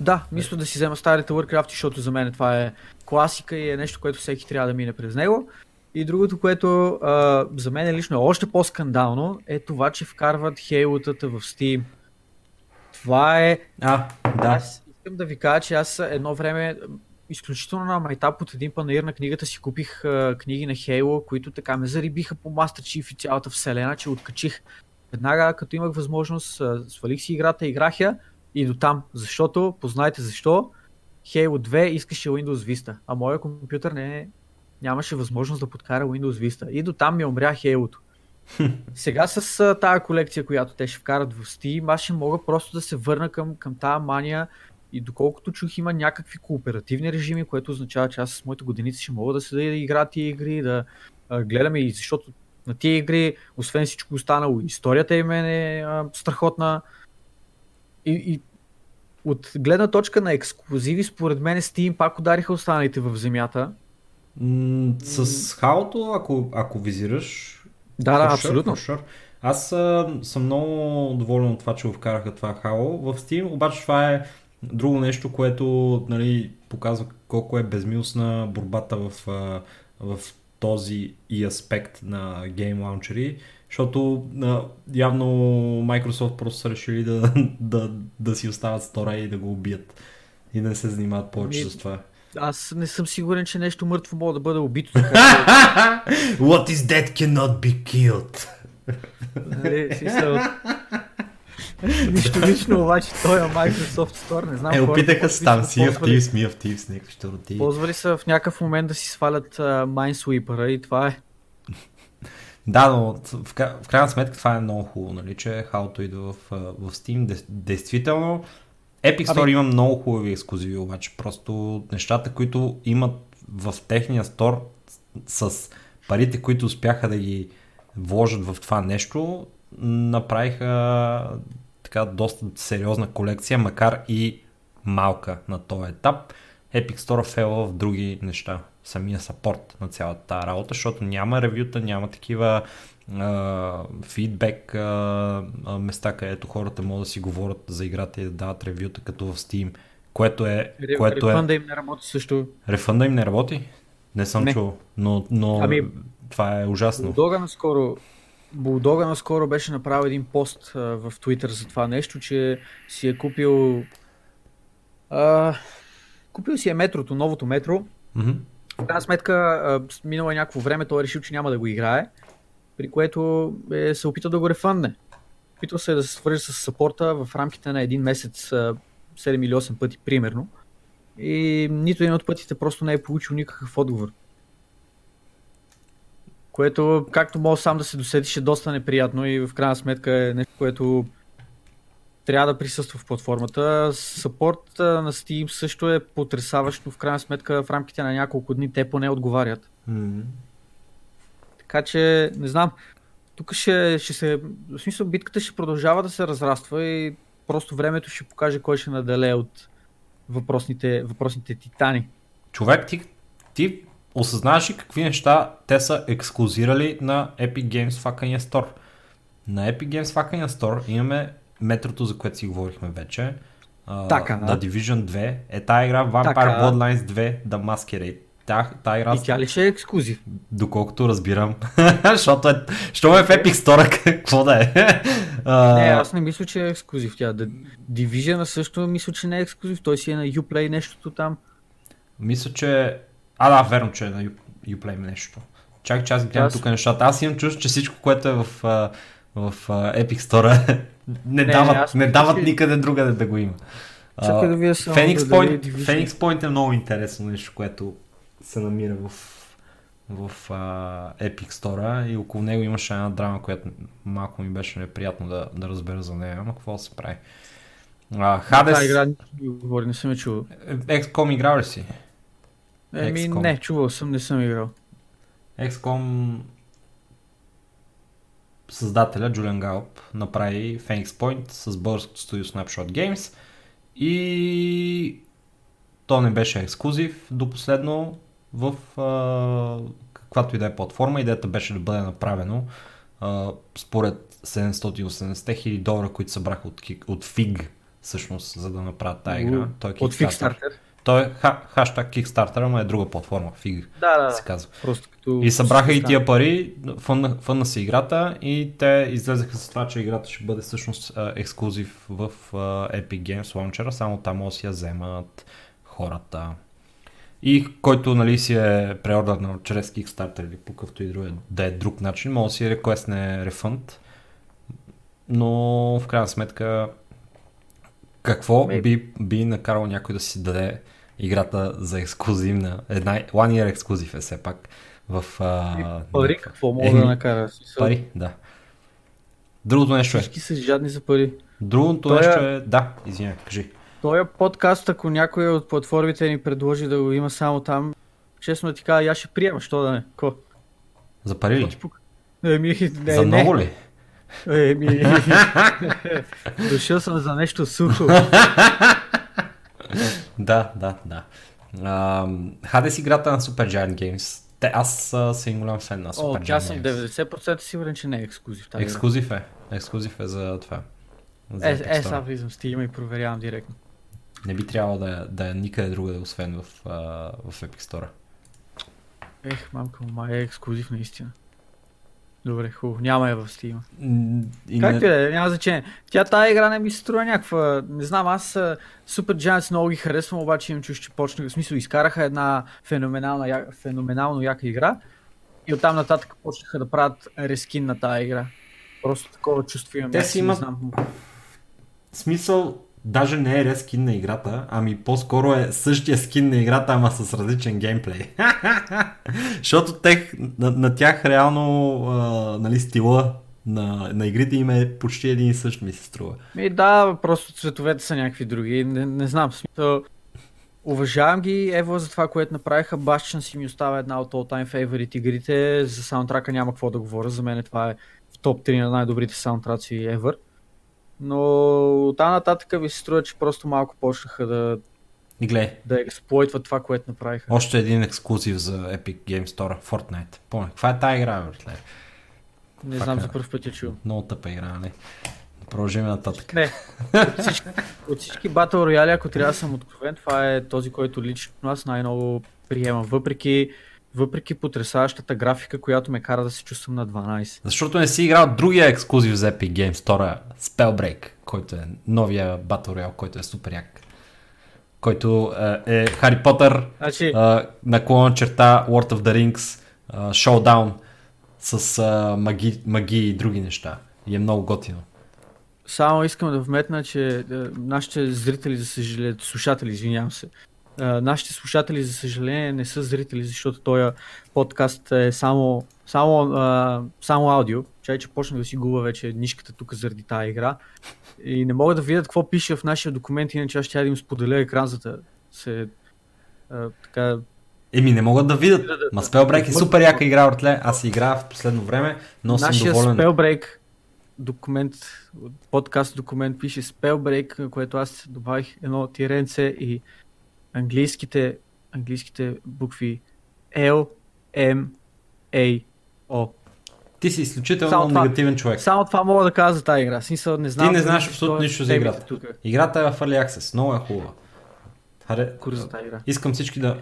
Да, мисля да си взема старите Warcraft, защото за мен това е класика и е нещо, което всеки трябва да мине през него. И другото, което а, за мен лично е още по-скандално, е това, че вкарват хейлотата в Steam. Това е... А, да. Аз искам да ви кажа, че аз едно време изключително на майтап от един панаир на книгата си купих а, книги на Хейло, които така ме зарибиха по Master Chief и цялата вселена, че откачих. Веднага, като имах възможност, а, свалих си играта, играх я и до там. Защото, познайте защо, Halo 2 искаше Windows Vista, а моят компютър не нямаше възможност да подкара Windows Vista. И до там ми умря Halo-то. Сега с тази колекция, която те ще вкарат в Steam, аз ще мога просто да се върна към, към тази мания и доколкото чух има някакви кооперативни режими, което означава, че аз с моите годиници ще мога да и да игра тия игри, да а, гледаме и защото на тия игри, освен всичко останало, историята им е а, страхотна. И, и от гледна точка на ексклюзиви, според мен Steam пак удариха останалите в земята. М- с хаото, ако, ако визираш, Да, да, sure, абсолютно. sure. Аз а, съм много доволен от това, че го вкараха това Halo в Steam, обаче това е друго нещо, което нали, показва колко е безмилостна борбата в, в този и аспект на гейм лаунчери, защото а, явно Microsoft просто са решили да, да, да си остават стора и да го убият и да не се занимават повече Ми, с това. Аз не съм сигурен, че нещо мъртво може да бъде убито. Така, What is that cannot be killed? нали, Нищо лично, обаче той е Microsoft Store, не знам Е, хората опитаха се там, Sea of Thieves, Sea of Thieves, някакви щуроти. Ползвали са в някакъв момент да си свалят а, Minesweeper и това е. Да, но в, в крайна сметка това е много хубаво, нали, че хаото идва в, в Steam. Действително, Epic Store Ами- има много хубави ексклюзиви, обаче просто нещата, които имат в техния стор с парите, които успяха да ги вложат в това нещо, направиха така доста сериозна колекция, макар и малка на този етап. Epic Store фейла в други неща. Самия сапорт на цялата тази работа, защото няма ревюта, няма такива фидбек а, места, където хората могат да си говорят за играта и да дават ревюта, като в Steam, което е... Което е... Рефънда им не работи също. Рефънда им не работи? Не съм Не. чул, но, но Ами, това е ужасно. Булдога наскоро, Булдога наскоро беше направил един пост а, в Twitter за това нещо, че си е купил а, купил си е метрото, новото метро. Мгм. В крайна сметка, минало е някакво време, той е решил, че няма да го играе, при което е, се опита да го рефънне. Опитал се да се свържи с сапорта в рамките на един месец а, 7 или 8 пъти, примерно. И нито един от пътите просто не е получил никакъв отговор. Което, както мога сам да се досетиш, е доста неприятно и в крайна сметка е нещо, което трябва да присъства в платформата. Съпорт на Steam също е потрясаващо. В крайна сметка в рамките на няколко дни те поне отговарят. Мгм. Така че, не знам, тук ще, ще се, в смисъл битката ще продължава да се разраства и просто времето ще покаже кой ще наделее от въпросните, въпросните титани. Човек, ти, ти осъзнаваш ли какви неща те са ексклюзирали на Epic Games Fucking Store? На Epic Games Fucking Store имаме метрото, за което си говорихме вече. Така. The Division 2 е тая игра Vampire Така. Bloodlines 2 The Masquerade. Та, та игра, И тя ли ще е ексклюзив? доколкото разбирам, защото е, що е в Epic Store, какво да е? Не, аз не мисля, че е ексклюзив. Тя Division също мисля, че не е ексклюзив. Той си е на Uplay нещото там. Мисля, че... А, да, верно, че е на Uplay нещо. Чакай, че аз гледам Аз- тук нещата. Аз имам чувство, че всичко, което е в, в а, Epic Store не, Не, дават, аз не мисля, дават никъде другаде да го има. Чакай да само Phoenix, да Point, е много интересно нещо, което се намира в, в а, Epic Store и около него имаше една драма, която малко ми беше неприятно да, да разбера за нея, ама какво да се прави. А, Hades, игра не ми говори, не съм я чувал. XCOM играл ли си? Еми, не, чувал съм, не съм играл. XCOM създателя Джулиан Галп направи Phoenix Point с българското студио Snapshot Games и то не беше ексклюзив до последно в а, каквато и да е платформа. Идеята беше да бъде направено а, според 780 хиляди долара, които събраха от, от FIG всъщност, за да направят тази игра. Той е От Kickstarter. Той е ха, хаштаг Kickstarter, ама е друга платформа, FIG Да, да, се казва. Просто като... И събраха и тия пари, фънна, фънна си играта и те излезаха с това, че играта ще бъде всъщност ексклюзив в Epic Games Launcher, само там може да си я вземат хората. И който нали, си е преордърнал чрез Kickstarter или по какъвто и друг, да е друг начин, може да си реквестне рефънд. Но в крайна сметка какво Maybe. би, би накарал някой да си даде играта за ексклюзивна, една One Year ексклюзив е все пак в... А, пари, някаква- какво мога Еми, да накара? Пари, да. Другото нещо е. Всички са жадни за пари. Другото Той е- нещо е... Да, извиняй, кажи. Този подкаст, ако някой от платформите ни предложи да го има само там, честно ти кажа, аз ще приема, що да не. Ко? За пари ли? Еми, не, За не. много ли? Еми, дошъл съм за нещо сухо. Да, да, да. Hades играта на Supergiant Games. Те, аз а, съм голям фен на О, Supergiant аз съм Games. 90% сигурен, че не е ексклюзив. тази. Ексклюзив е. Ексклюзив е за това. За Е, е, Store. сега влизам Steam и проверявам директно. Не би трябвало да, е- да е никъде другаде, освен в, в Epic Store. Ех, мамка му, май е ексклюзив наистина. Добре, хубаво. Няма я в Steam. И Както не... е, няма значение. Тя тази игра не ми се струва някаква... Не знам, аз Super Giants много ги харесвам, обаче им чуш, че почнаха. В смисъл, изкараха една феноменална, я- феноменално яка игра. И оттам нататък почнаха да правят рескин на тази игра. Просто такова чувство имам. Те си имат- знам. Смисъл, даже не е рескин на играта, ами по-скоро е същия скин на играта, ама с различен геймплей. Защото тех, на, на тях реално а, нали, стила на, на игрите им е почти един и същ ми се струва. Ми да, просто цветовете са някакви други. Не, не знам, смисъл... Уважавам ги, Ево, за това, което направиха. Bastion си ми остава една от all-time favorite игрите. За саундтрака няма какво да говоря. За мен това е в топ 3 на най-добрите саундтраци ever. Но от нататък ви се струва, че просто малко почнаха да, гледай, да експлойтват това, което направиха. още един ексклюзив за Epic Game Store, Fortnite. Помня, каква е тази игра, братле? Не фак знам, е. за първ път я чувам. Много тъпа игра, нали? Продължим нататък. Не, от всички, от всички Battle Royale, ако трябва да съм откровен, това е този, който лично аз най-много приемам. Въпреки, въпреки потрясаващата графика, която ме кара да се чувствам на 12. Защото не си играл другия ексклюзив за Epic Games Store, Spellbreak, който е новия Battle Royale, който е супер як. Който е, е Хари Потър, Значи, а, наклона черта World of the Rings, Showdown с маги, маги и други неща. И е много готино. само искам да вметна, че е, нашите зрители, за съжаление, слушатели, извинявам се, нашите слушатели, за съжаление, не са зрители, защото този подкаст е само, само, а, само аудио. Чай, че почнах да си губа вече нишката тук заради тази игра. И не мога да видят какво пише в нашия документ, иначе аз ще да им споделя екран, за да се а, така Еми, не могат да видят. Да, да, Ма. Spellbreak е супер яка игра, братле. Аз играя в последно време, но съм Нашия доволен. Spellbreak документ, подкаст документ пише Spellbreak, на което аз добавих едно тиренце и английските, английските букви L, M, A, O. Ти си изключително Само това. негативен човек. Само това мога да кажа за тази игра. Смисъл, не знам. не дали знаеш абсолютно нищо за играта. Тук. Играта е в Early Access, много е хубава. Харе... Кури за тази игра. Искам всички да...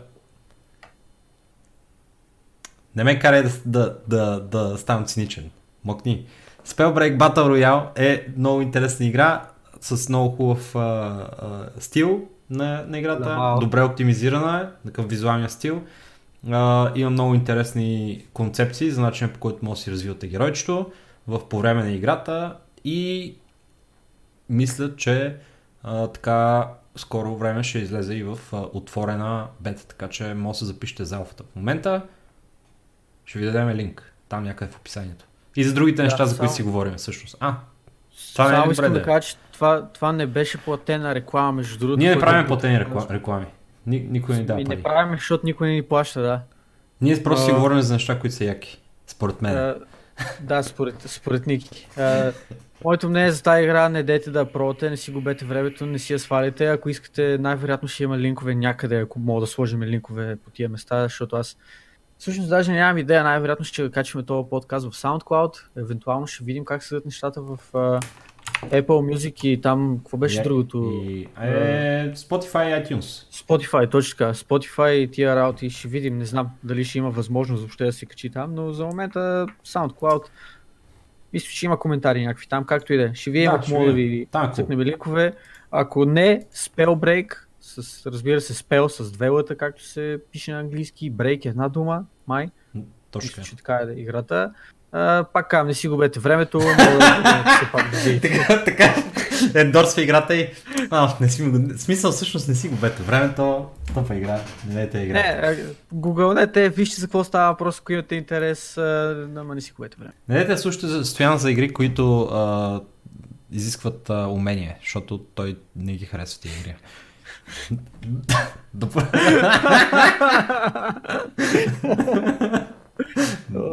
Не ме карай да, да, да, да ставам циничен. Мокни. Spellbreak Battle Royale е много интересна игра с много хубав а, а, стил на, на играта. Вау. Добре оптимизирана е, такъв визуалния стил. А, има много интересни концепции за начина по който може да си развивате геройчето в по време на играта и мисля, че а, така скоро време ще излезе и в а, отворена бета, така че може да се запишете за алфата. В момента ще ви дадем линк там някъде в описанието. И за другите Да, неща, за които си говорим всъщност. А, Това е Само добре искам да е. кажа, че това, това не беше платена реклама, между другото. ние не правим платени рекла- реклами. Ни, никой не дава пари. не правим, защото никой не ни плаща, да. Ние просто си А. говорим за неща, които са яки. Според мен. А, да, според, според Ники. А, моето мнение за тази игра, не дете да пробвате, не си губете времето, не си я сваляте. Ако искате, най-вероятно ще има линкове някъде, ако мога да сложим линкове по тия места, защото аз всъщност даже нямам идея, най-вероятно ще качваме този подкаст в SoundCloud, евентуално ще видим как седат нещата в а, Apple Music и там, какво беше И- другото? И, е, Spotify и iTunes. Spotify, точно така. Spotify и тия работи ще видим. Не знам дали ще има възможност въобще да се качи там, но за момента SoundCloud мисля, че има коментари някакви там, както и да е. Ще видим, Да, ако мога да ви цъкнем линкове. Ако не, Spellbreak, с, разбира се, spell с две лъта, както се пише на английски, е една дума, май. Точно Мисля, че така е играта. А, пак казвам, не си губете времето, да се пак да така, така, ендорсва играта и... А, не си, го- смисъл всъщност не си губете времето, тъпа игра, не дайте игра. Не, гугълнете, вижте за какво става въпрос, ако имате интерес, ама не си губете време. Не дайте да слушате за- Стоян за игри, които а, изискват а, умение, защото той не ги харесва тия игри.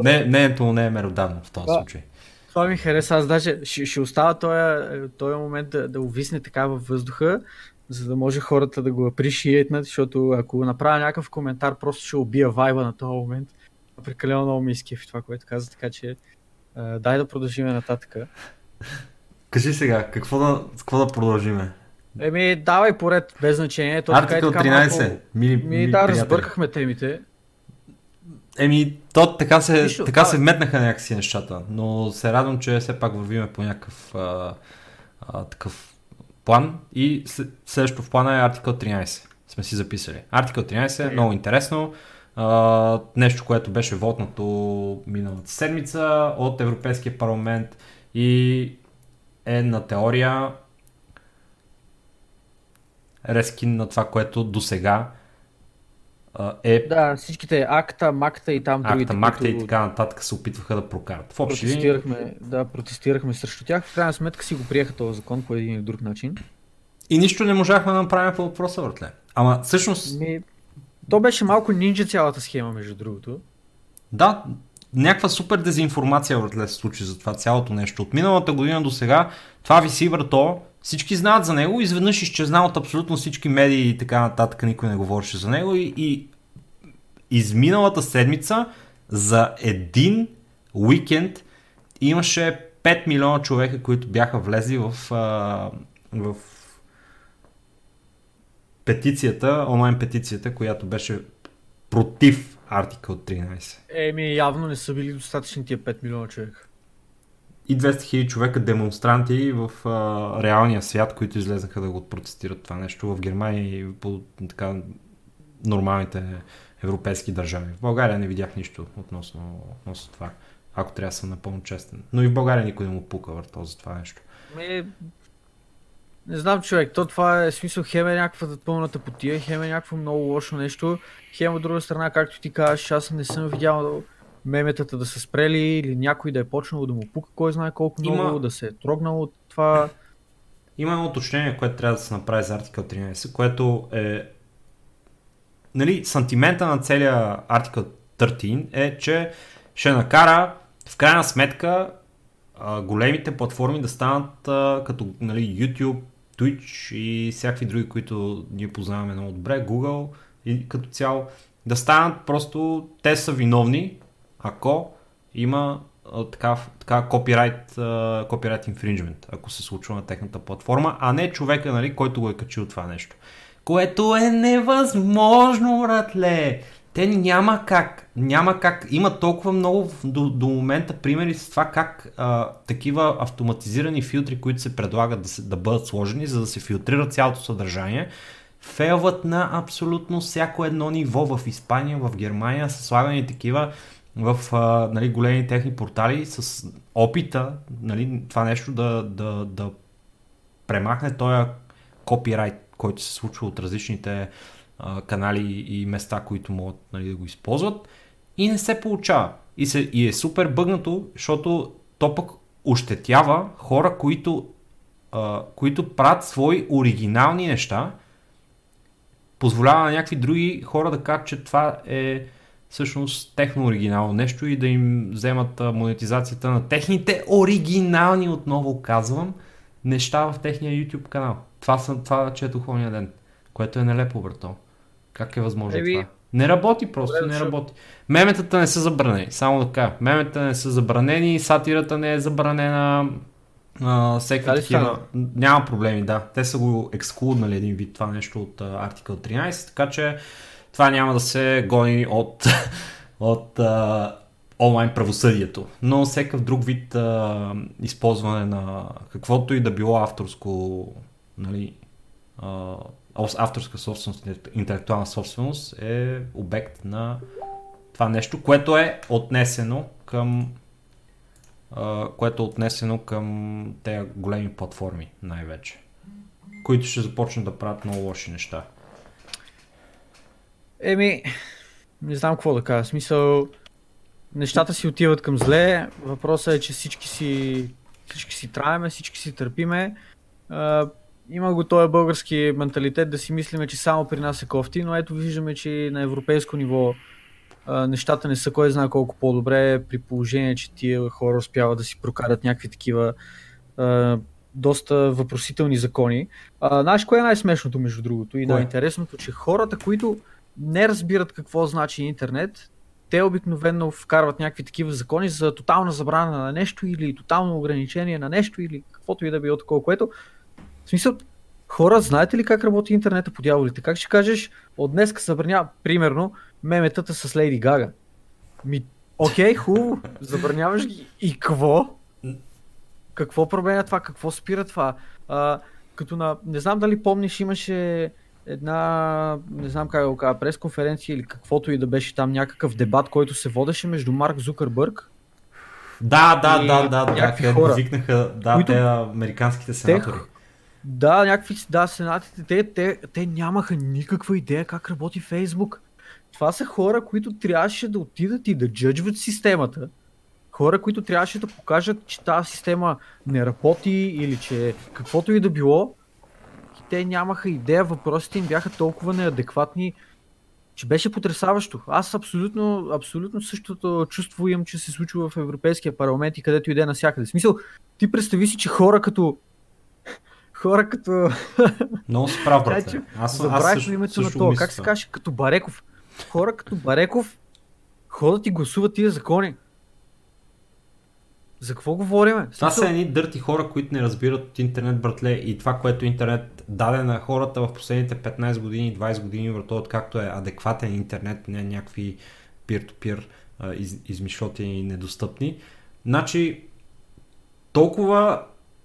Не, не е не е меродавно в този случай. Това ми хареса, аз даже ще, ще остава този, този момент да, да увисне така във въздуха, за да може хората да го апришиетнат, защото ако направя някакъв коментар, просто ще убия вайба на този момент. Прекалено много ми изкефи това, което каза, така че а, дай да продължим нататък. Кажи сега, какво да, какво да продължиме? Еми, давай поред, без значение. То Артикъл така 13. Малко... Мили, Ми, мили да, приятели. разбъркахме темите. Еми, то така се, Нищо, така да. се вметнаха някакси нещата, но се радвам, че все пак вървиме по някакъв а, а, такъв план и след- следващото в плана е Артикъл 13. Сме си записали. Артикъл 13 е много интересно. А, нещо, което беше вотнато миналата седмица от Европейския парламент и е на теория рескин на това, което до сега е Да, всичките акта, макта и там другите, акта, макта и така нататък се опитваха да прокарат. В общи протестирахме, да, протестирахме срещу тях. В крайна сметка си го приеха този закон по един или друг начин. и нищо не можахме да направим по въпроса, братле. Ама всъщност, Ми, то беше малко нинджа цялата схема, между другото. да, някаква супер дезинформация, братле, се случи за това цялото нещо. От миналата година до сега, това виси врато, всички знаят за него, изведнъж изчезна от абсолютно всички медии и така нататък, никой не говореше за него и, и изминалата седмица за един уикенд имаше 5 милиона човека, които бяха влезли в, в петицията, онлайн петицията, която беше против Артикъл 13. Еми, явно не са били достатъчни тия 5 милиона човека. И 200 000 човека демонстранти в а, реалния свят, които излезнаха да го протестират това нещо в Германия и по така нормалните европейски държави. В България не видях нищо относно, относно това, ако трябва да съм напълно честен. Но и в България никой не му пука върто за това нещо. Ми, не знам човек, то това е смисъл, хем е някаква пълната потия, хем е някакво много лошо нещо, хем от друга страна, както ти кажеш, аз не съм видял меметата да са спрели или някой да е почнал да му пука кой знае колко Има- много, да се е трогнал от това. Има едно уточнение, което трябва да се направи за Артикъл 13, което е... Нали, сантимента на целия Артикъл 13 е, че ще накара в крайна сметка големите платформи да станат като нали, YouTube, Twitch и всякакви други, които ние познаваме много добре, Google и като цяло, да станат просто, те са виновни, ако има така, така копирайт, копирайт infringement, ако се случва на техната платформа, а не човека, нали, който го е качил това нещо. Което е невъзможно, братле! Те няма как, няма как. Има толкова много до, до момента примери с това как а, такива автоматизирани филтри, които се предлагат да, се, да бъдат сложени, за да се филтрира цялото съдържание, фейлват на абсолютно всяко едно ниво. В Испания, в Германия са слагани такива в а, нали, големи техни портали с опита нали, това нещо да, да, да премахне този копирайт, който се случва от различните а, канали и места, които могат нали, да го използват и не се получава. И, се, и е супер бъгнато, защото то пък ощетява хора, които, а, които правят свои оригинални неща, позволява на някакви други хора да кажат, че това е всъщност техно оригинално нещо и да им вземат монетизацията на техните оригинални, отново казвам, неща в техния YouTube канал. Това, съм, това четох ония ден, което е нелепо, брато. Как е възможно Еби, това? Не работи просто, добре, не работи. Меметата не са забранени, само да кажа. Меметата не са забранени, сатирата не е забранена, а, всеки Така такива. Няма проблеми, да. Те са го ексклуднали един вид това нещо от Артикъл 13, така че това няма да се гони от, от а, онлайн правосъдието. Но всекакъв друг вид а, използване на каквото и да било авторско, нали, а, ав- авторска собственост, интелектуална собственост е обект на това нещо, което е отнесено към а, което е отнесено към тези големи платформи най-вече, които ще започнат да правят много лоши неща. Еми, не знам какво да кажа. Смисъл, нещата си отиват към зле. Въпросът е, че всички си, всички си траеме, всички си търпиме. А, има го този български менталитет да си мислиме, че само при нас е кофти, но ето виждаме, че на европейско ниво а, нещата не са кой знае колко по-добре, при положение, че тия хора успяват да си прокарат някакви такива а, доста въпросителни закони. А, знаеш, кое е най-смешното, между другото, и най-интересното, че хората, които не разбират какво значи интернет, те обикновено вкарват някакви такива закони за тотална забрана на нещо или тотално ограничение на нещо или каквото и да било такова, което в смисъл, хора, знаете ли как работи интернета по дяволите? Как ще кажеш, от днес забранява, примерно, меметата с Лейди Гага? Ми, окей, хубаво, забраняваш ги. И какво? Какво променя това? Какво спира това? А, като на, не знам дали помниш, имаше една, не знам как да го кажа, пресконференция или каквото и да беше там някакъв дебат, който се водеше между Марк Зукърбърг да, да, да, да, да, да, хора, викнаха, да, които, те американските сенатори. Те, да, някакви, да, сенатите, те, те, те нямаха никаква идея как работи Фейсбук. Това са хора, които трябваше да отидат и да джъджват системата. Хора, които трябваше да покажат, че тази система не работи или че каквото и да било. Те нямаха идея, въпросите им бяха толкова неадекватни, че беше потрясаващо. Аз абсолютно, абсолютно същото чувство имам, че се случва в Европейския парламент и където иде навсякъде. В смисъл, ти представи си, че хора като хора като... Много си прав, брат. Аз, Забравих аз името на това. Как се каже? Като Бареков. Хора като Бареков ходят и гласуват тия закони. За какво говориме? Това са едни дърти хора, които не разбират от интернет, братле, и това, което интернет даде на хората в последните 15 години, 20 години, върто както е адекватен интернет, не някакви пир-то-пир измишлоти и недостъпни. Значи, толкова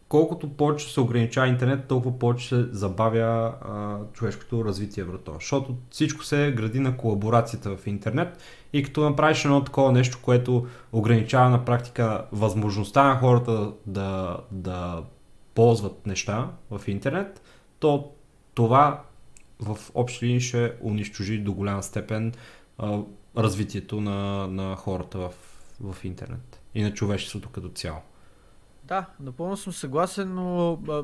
колкото повече се ограничава интернет, толкова повече се забавя а, човешкото развитие врато. Защото всичко се гради на колаборацията в интернет и като направиш едно такова нещо, което ограничава на практика възможността на хората да, да ползват неща в интернет, то това в общи линии ще унищожи до голяма степен а, развитието на, на хората в, в интернет и на човечеството като цяло. Да, напълно съм съгласен, но а,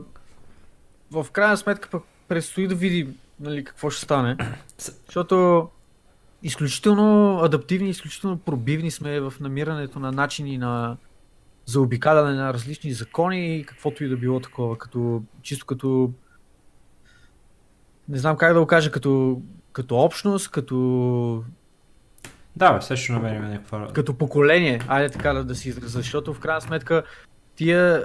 в крайна сметка пък предстои да видим нали, какво ще стане. Защото изключително адаптивни, изключително пробивни сме в намирането на начини на заобикаляне на различни закони и каквото и да било такова, като чисто като не знам как да го кажа, като, като общност, като да, бе, все ще намерим някаква... Като поколение, айде така да, да си изразя, защото в крайна сметка тия,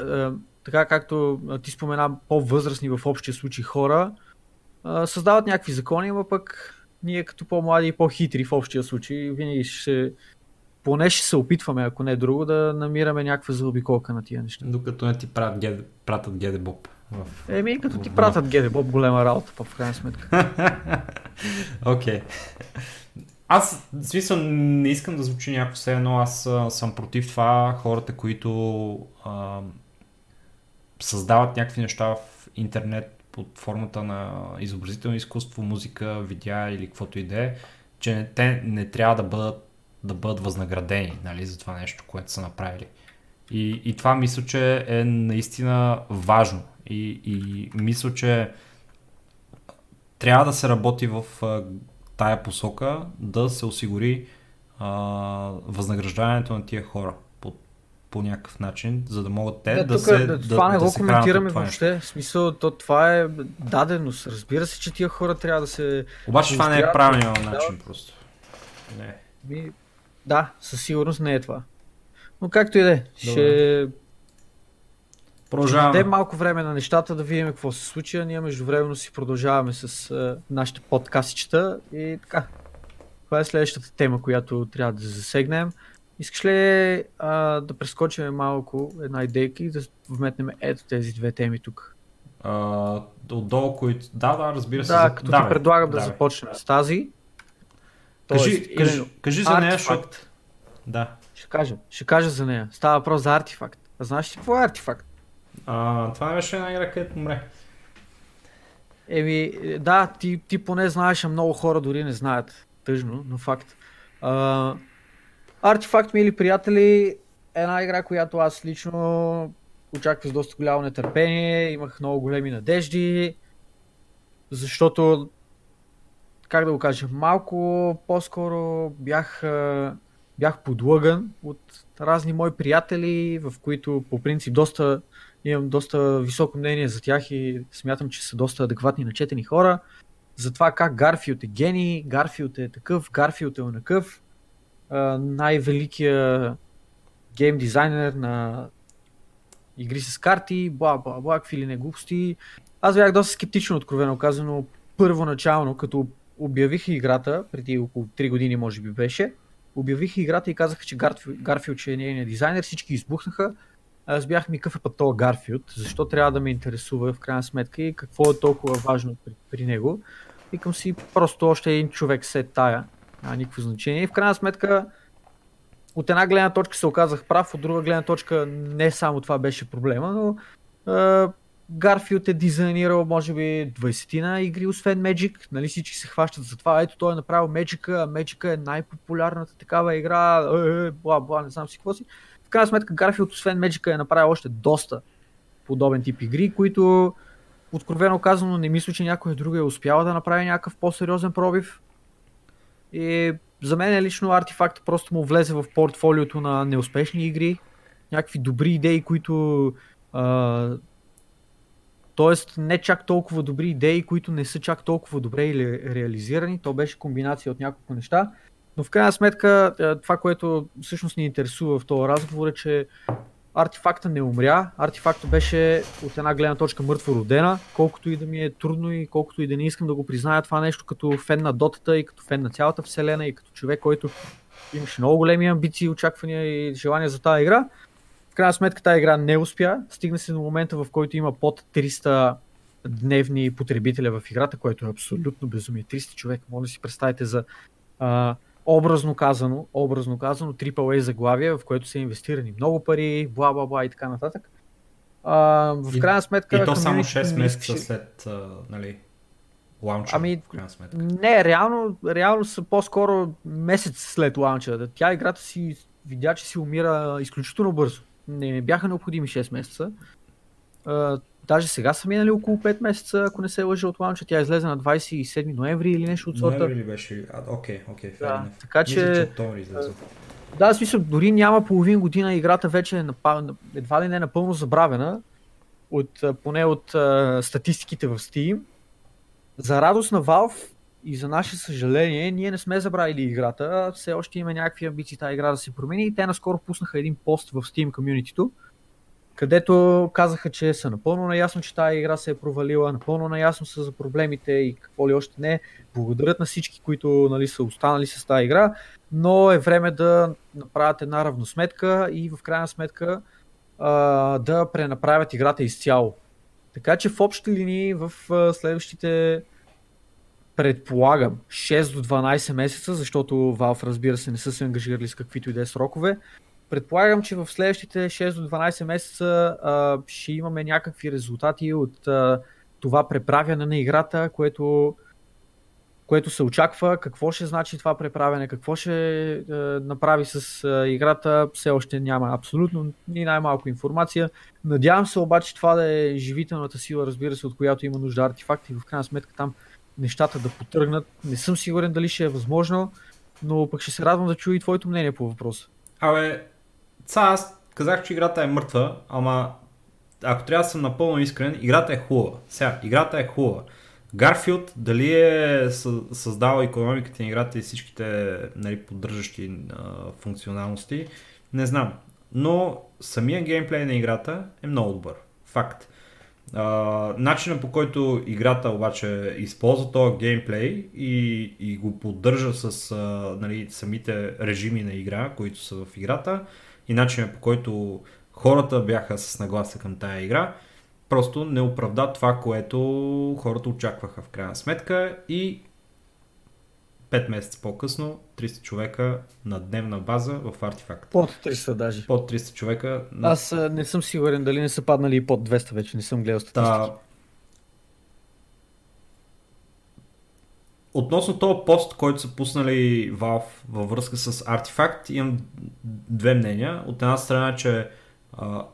така както ти спомена, по-възрастни в общия случай хора, създават някакви закони, но пък ние като по-млади и по-хитри в общия случай винаги ще поне ще се опитваме, ако не е друго, да намираме някаква заобиколка на тия неща. Докато не ти пратят пратят геде Боб. В... Еми, като ти пратят геде Боб, голема работа, в крайна сметка. Окей. okay. Аз, в смисъл, не искам да звучи някакво все едно, аз съм против това хората, които а, създават някакви неща в интернет под формата на изобразително изкуство, музика, видеа или каквото и да е, че те не трябва да бъдат, да бъдат възнаградени нали, за това нещо, което са направили. И, и това мисля, че е наистина важно. И, и мисля, че трябва да се работи в тая посока да се осигури а, възнаграждаването на тия хора по, по някакъв начин, за да могат те да, да тук, се да, Това да, не да го коментираме въобще. В смисъл, то, това е даденост. Разбира се, че тия хора трябва да се... Обаче това не е правилният начин просто. Не. Ми, да, със сигурност не е това. Но както и да е, ще Продължаваме. Ще малко време на нещата да видим какво се случи, а ние междувременно си продължаваме с а, нашите подкастчета и така. Това е следващата тема, която трябва да засегнем. Искаш ли а, да прескочим малко една идейка и да вметнем ето тези две теми тук? Uh, отдолу, които... Да, да, разбира се. Да, като да, ти предлагам да, да започнем с тази. Кажи, Тоест, кажи, кажи за нея, защото... Да. Ще кажа, ще кажа за нея. Става въпрос за артефакт. А знаеш ли какво е артефакт? А, това беше една игра, където умре. Еми, да, ти, ти поне знаеш, а много хора дори не знаят. Тъжно, но факт. А, Артефакт, мили приятели, една игра, която аз лично очаквах с доста голямо нетърпение, имах много големи надежди, защото, как да го кажа, малко по-скоро бях, бях подлъган от разни мои приятели, в които по принцип доста имам доста високо мнение за тях и смятам, че са доста адекватни начетени хора. За това как Гарфилд е гений, Гарфилд е такъв, Гарфилд е онакъв. Най-великия гейм дизайнер на игри с карти, бла, бла, бла, какви ли не глупости. Аз бях доста скептично, откровено казано, първоначално, като обявих играта, преди около 3 години може би беше, обявих играта и казаха, че Гарфилд, че е нейният дизайнер, всички избухнаха. Аз бях ми какъв е път този Гарфилд, защо трябва да ме интересува в крайна сметка и какво е толкова важно при, при него. Викам си, просто още един човек се тая, няма никакво значение. И в крайна сметка, от една гледна точка се оказах прав, от друга гледна точка не само това беше проблема, но Гарфилд е дизайнирал може би 20 на игри, освен Magic. Нали всички се хващат за това. Ето той е направил Magic, а Magic е най-популярната такава игра, е, е, бла, бла, не знам си какво си. В крайна сметка Гарфилд освен Magic е направил още доста подобен тип игри, които откровено казано не мисля, че някой друг е успял да направи някакъв по-сериозен пробив. И за мен е лично артефакт просто му влезе в портфолиото на неуспешни игри, някакви добри идеи, които а, Тоест не чак толкова добри идеи, които не са чак толкова добре или реализирани. То беше комбинация от няколко неща. Но в крайна сметка това, което всъщност ни интересува в този разговор е, че артефакта не умря. Артефакта беше от една гледна точка мъртво родена, колкото и да ми е трудно и колкото и да не искам да го призная това нещо като фен на дотата и като фен на цялата вселена и като човек, който имаше много големи амбиции, очаквания и желания за тази игра. В крайна сметка тази игра не успя. Стигна се до момента, в който има под 300 дневни потребителя в играта, което е абсолютно безумие. 300 човека, може да си представите за а, образно казано, образно казано, AAA заглавие, в което са инвестирани много пари, бла бла бла и така нататък. А, в крайна сметка... И, и то само 6 месеца след, нали, лаунча, ами, в крайна сметка. Не, реално, реално са по-скоро месец след лаунча. Тя играта си видя, че си умира изключително бързо. Не бяха необходими 6 месеца. Даже сега са минали около 5 месеца, ако не се лъжа от лаунча. Тя излезе на 27 ноември или нещо от сорта. Ноември ли беше? Окей, окей, да, Така че... Мисля, че Да, в смисъл, дори няма половин година играта вече е напал... едва ли не е напълно забравена, от, поне от а, статистиките в Steam. За радост на Valve и за наше съжаление, ние не сме забравили играта. Все още има някакви амбиции тази игра да се промени и те наскоро пуснаха един пост в Steam комьюнитито, където казаха, че са напълно наясно, че тази игра се е провалила, напълно наясно са за проблемите и какво ли още не. Благодарят на всички, които нали, са останали с тази игра, но е време да направят една равносметка и в крайна сметка а, да пренаправят играта изцяло. Така че в общи линии в следващите предполагам 6 до 12 месеца, защото Valve разбира се не са се ангажирали с каквито и да е срокове, Предполагам, че в следващите 6 до 12 месеца а, ще имаме някакви резултати от а, това преправяне на играта, което, което се очаква. Какво ще значи това преправяне, какво ще а, направи с а, играта, все още няма абсолютно ни най-малко информация. Надявам се обаче това да е живителната сила, разбира се, от която има нужда артефакти в крайна сметка там нещата да потръгнат. Не съм сигурен дали ще е възможно, но пък ще се радвам да чуя и твоето мнение по въпроса. Абе, Са, аз казах, че играта е мъртва, ама ако трябва да съм напълно искрен, играта е хубава. Сега, играта е хубава. Гарфилд дали е създал економиката на играта и всичките нали, поддържащи а, функционалности, не знам. Но самия геймплей на играта е много добър. Факт. Начинът по който играта обаче използва този геймплей и, и го поддържа с uh, нали, самите режими на игра, които са в играта, и начинът по който хората бяха с нагласа към тая игра, просто не оправда това, което хората очакваха в крайна сметка и 5 месеца по-късно 300 човека на дневна база в Artifact. Под 300 даже. Под 300 човека. Аз а, не съм сигурен дали не са паднали и под 200 вече, не съм гледал статистики. Та... Относно този пост, който са пуснали Valve във връзка с Artifact, имам две мнения. От една страна, че а,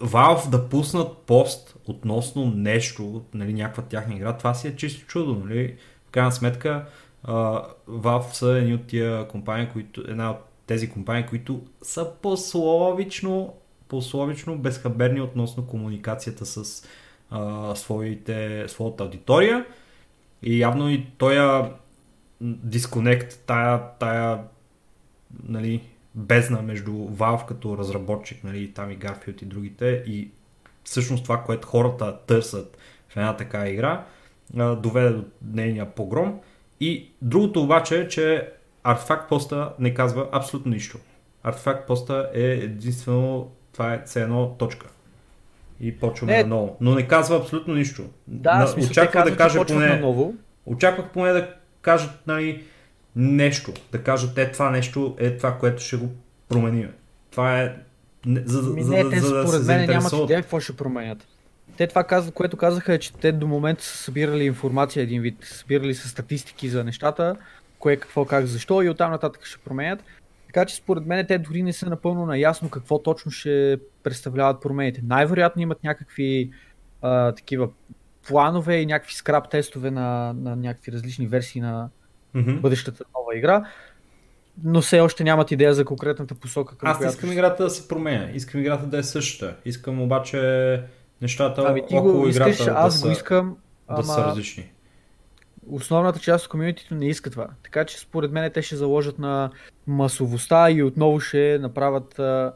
Valve да пуснат пост относно нещо, нали, някаква тяхна игра, това си е чисто чудо. Нали? В крайна сметка, uh, Valve са едни от тия компании, които, една от тези компании, които са пословично, пословично безхаберни относно комуникацията с uh, своите, своята аудитория. И явно и този дисконект, тая, тая нали, бездна между Valve като разработчик, нали, там и Garfield и другите и всъщност това, което хората търсят в една така игра, доведе до нейния погром. И другото обаче е, че артефакт поста не казва абсолютно нищо. Артефакт поста е единствено, това е все едно точка. И почваме не. наново. Но не казва абсолютно нищо. Да, смисъл, очаквах да каже поне. Наново. Очаквах поне да кажат нали, нещо. Да кажат, е това нещо е това, което ще го променим. Това е за, Ми, за, не, за, те, за да според мен нямат идея какво ще променят. Те това, казват, което казаха е, че те до момента са събирали информация един вид, събирали са статистики за нещата, кое, какво, как, защо и оттам нататък ще променят. Така че според мен те дори не са напълно наясно какво точно ще представляват промените. Най-вероятно имат някакви а, такива планове и някакви скраб тестове на, на някакви различни версии на mm-hmm. бъдещата нова игра но все още нямат идея за конкретната посока. Към Аз която искам играта да се променя. Искам играта да е същата. Искам обаче нещата ами, около го искаш, играта аз да, го искам, да ама... са различни. Основната част от комьюнитито не иска това. Така че според мен те ще заложат на масовостта и отново ще направят а,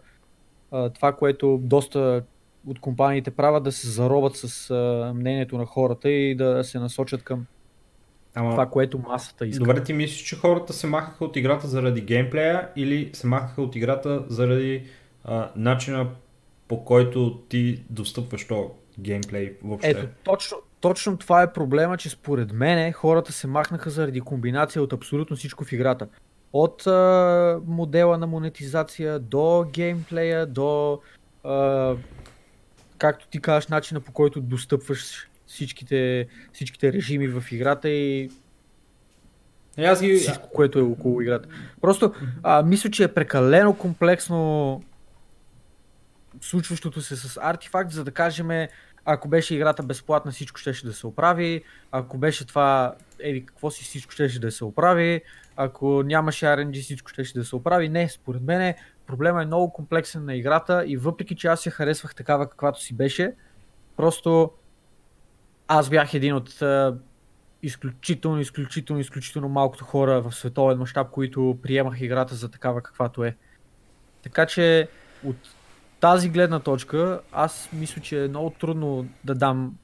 а, това, което доста от компаниите правят, да се заробят с а, мнението на хората и да се насочат към Ама... Това, което масата иска. Добре, ти мислиш, че хората се махаха от играта заради геймплея или се махаха от играта заради а, начина по който ти достъпваш то геймплей въобще? Ето, точно, точно това е проблема, че според мен хората се махнаха заради комбинация от абсолютно всичко в играта. От а, модела на монетизация до геймплея, до а, както ти казваш, начина по който достъпваш всичките, всичките режими в играта и и аз ги... всичко, което е около играта. Просто а, мисля, че е прекалено комплексно случващото се с артефакт, за да кажем, ако беше играта безплатна, всичко щеше да се оправи, ако беше това, еди, какво си, всичко щеше да се оправи, ако нямаше RNG, всичко щеше да се оправи. Не, според мен проблема е много комплексен на играта и въпреки, че аз я харесвах такава каквато си беше, просто аз бях един от изключително, изключително, изключително малкото хора в световен мащаб, които приемах играта за такава каквато е. Така че от тази гледна точка аз мисля, че е много трудно да дам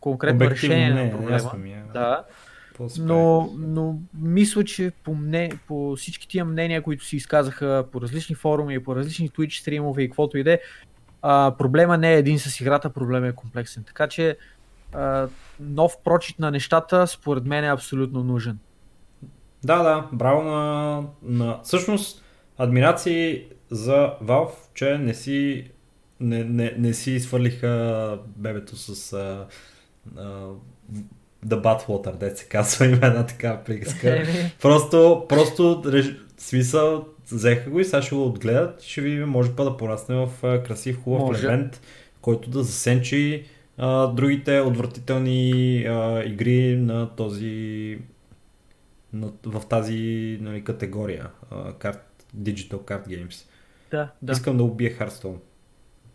конкретно Обективно решение не, на проблема. Ми е, да. Но, но мисля, че по, мне, по всички тия мнения, които си изказаха по различни форуми, по различни Twitch стримове и каквото и да е, проблема не е един с играта, проблема е комплексен. Така че нов прочит на нещата, според мен е абсолютно нужен. Да, да, браво на, на... Всъщност, адмирации за Valve, че не си не, не, не си свърлиха бебето с а, а, The Bathwater, де се казва, има една такава приказка. просто, просто реж... смисъл, взеха го и сега ще го отгледат, ще ви може па да порасне в красив, хубав може. елемент, който да засенчи а, другите отвратителни а, игри на този на, в тази нали, категория а, карт, Digital Card Games. Да, да. Искам да убие Hearthstone.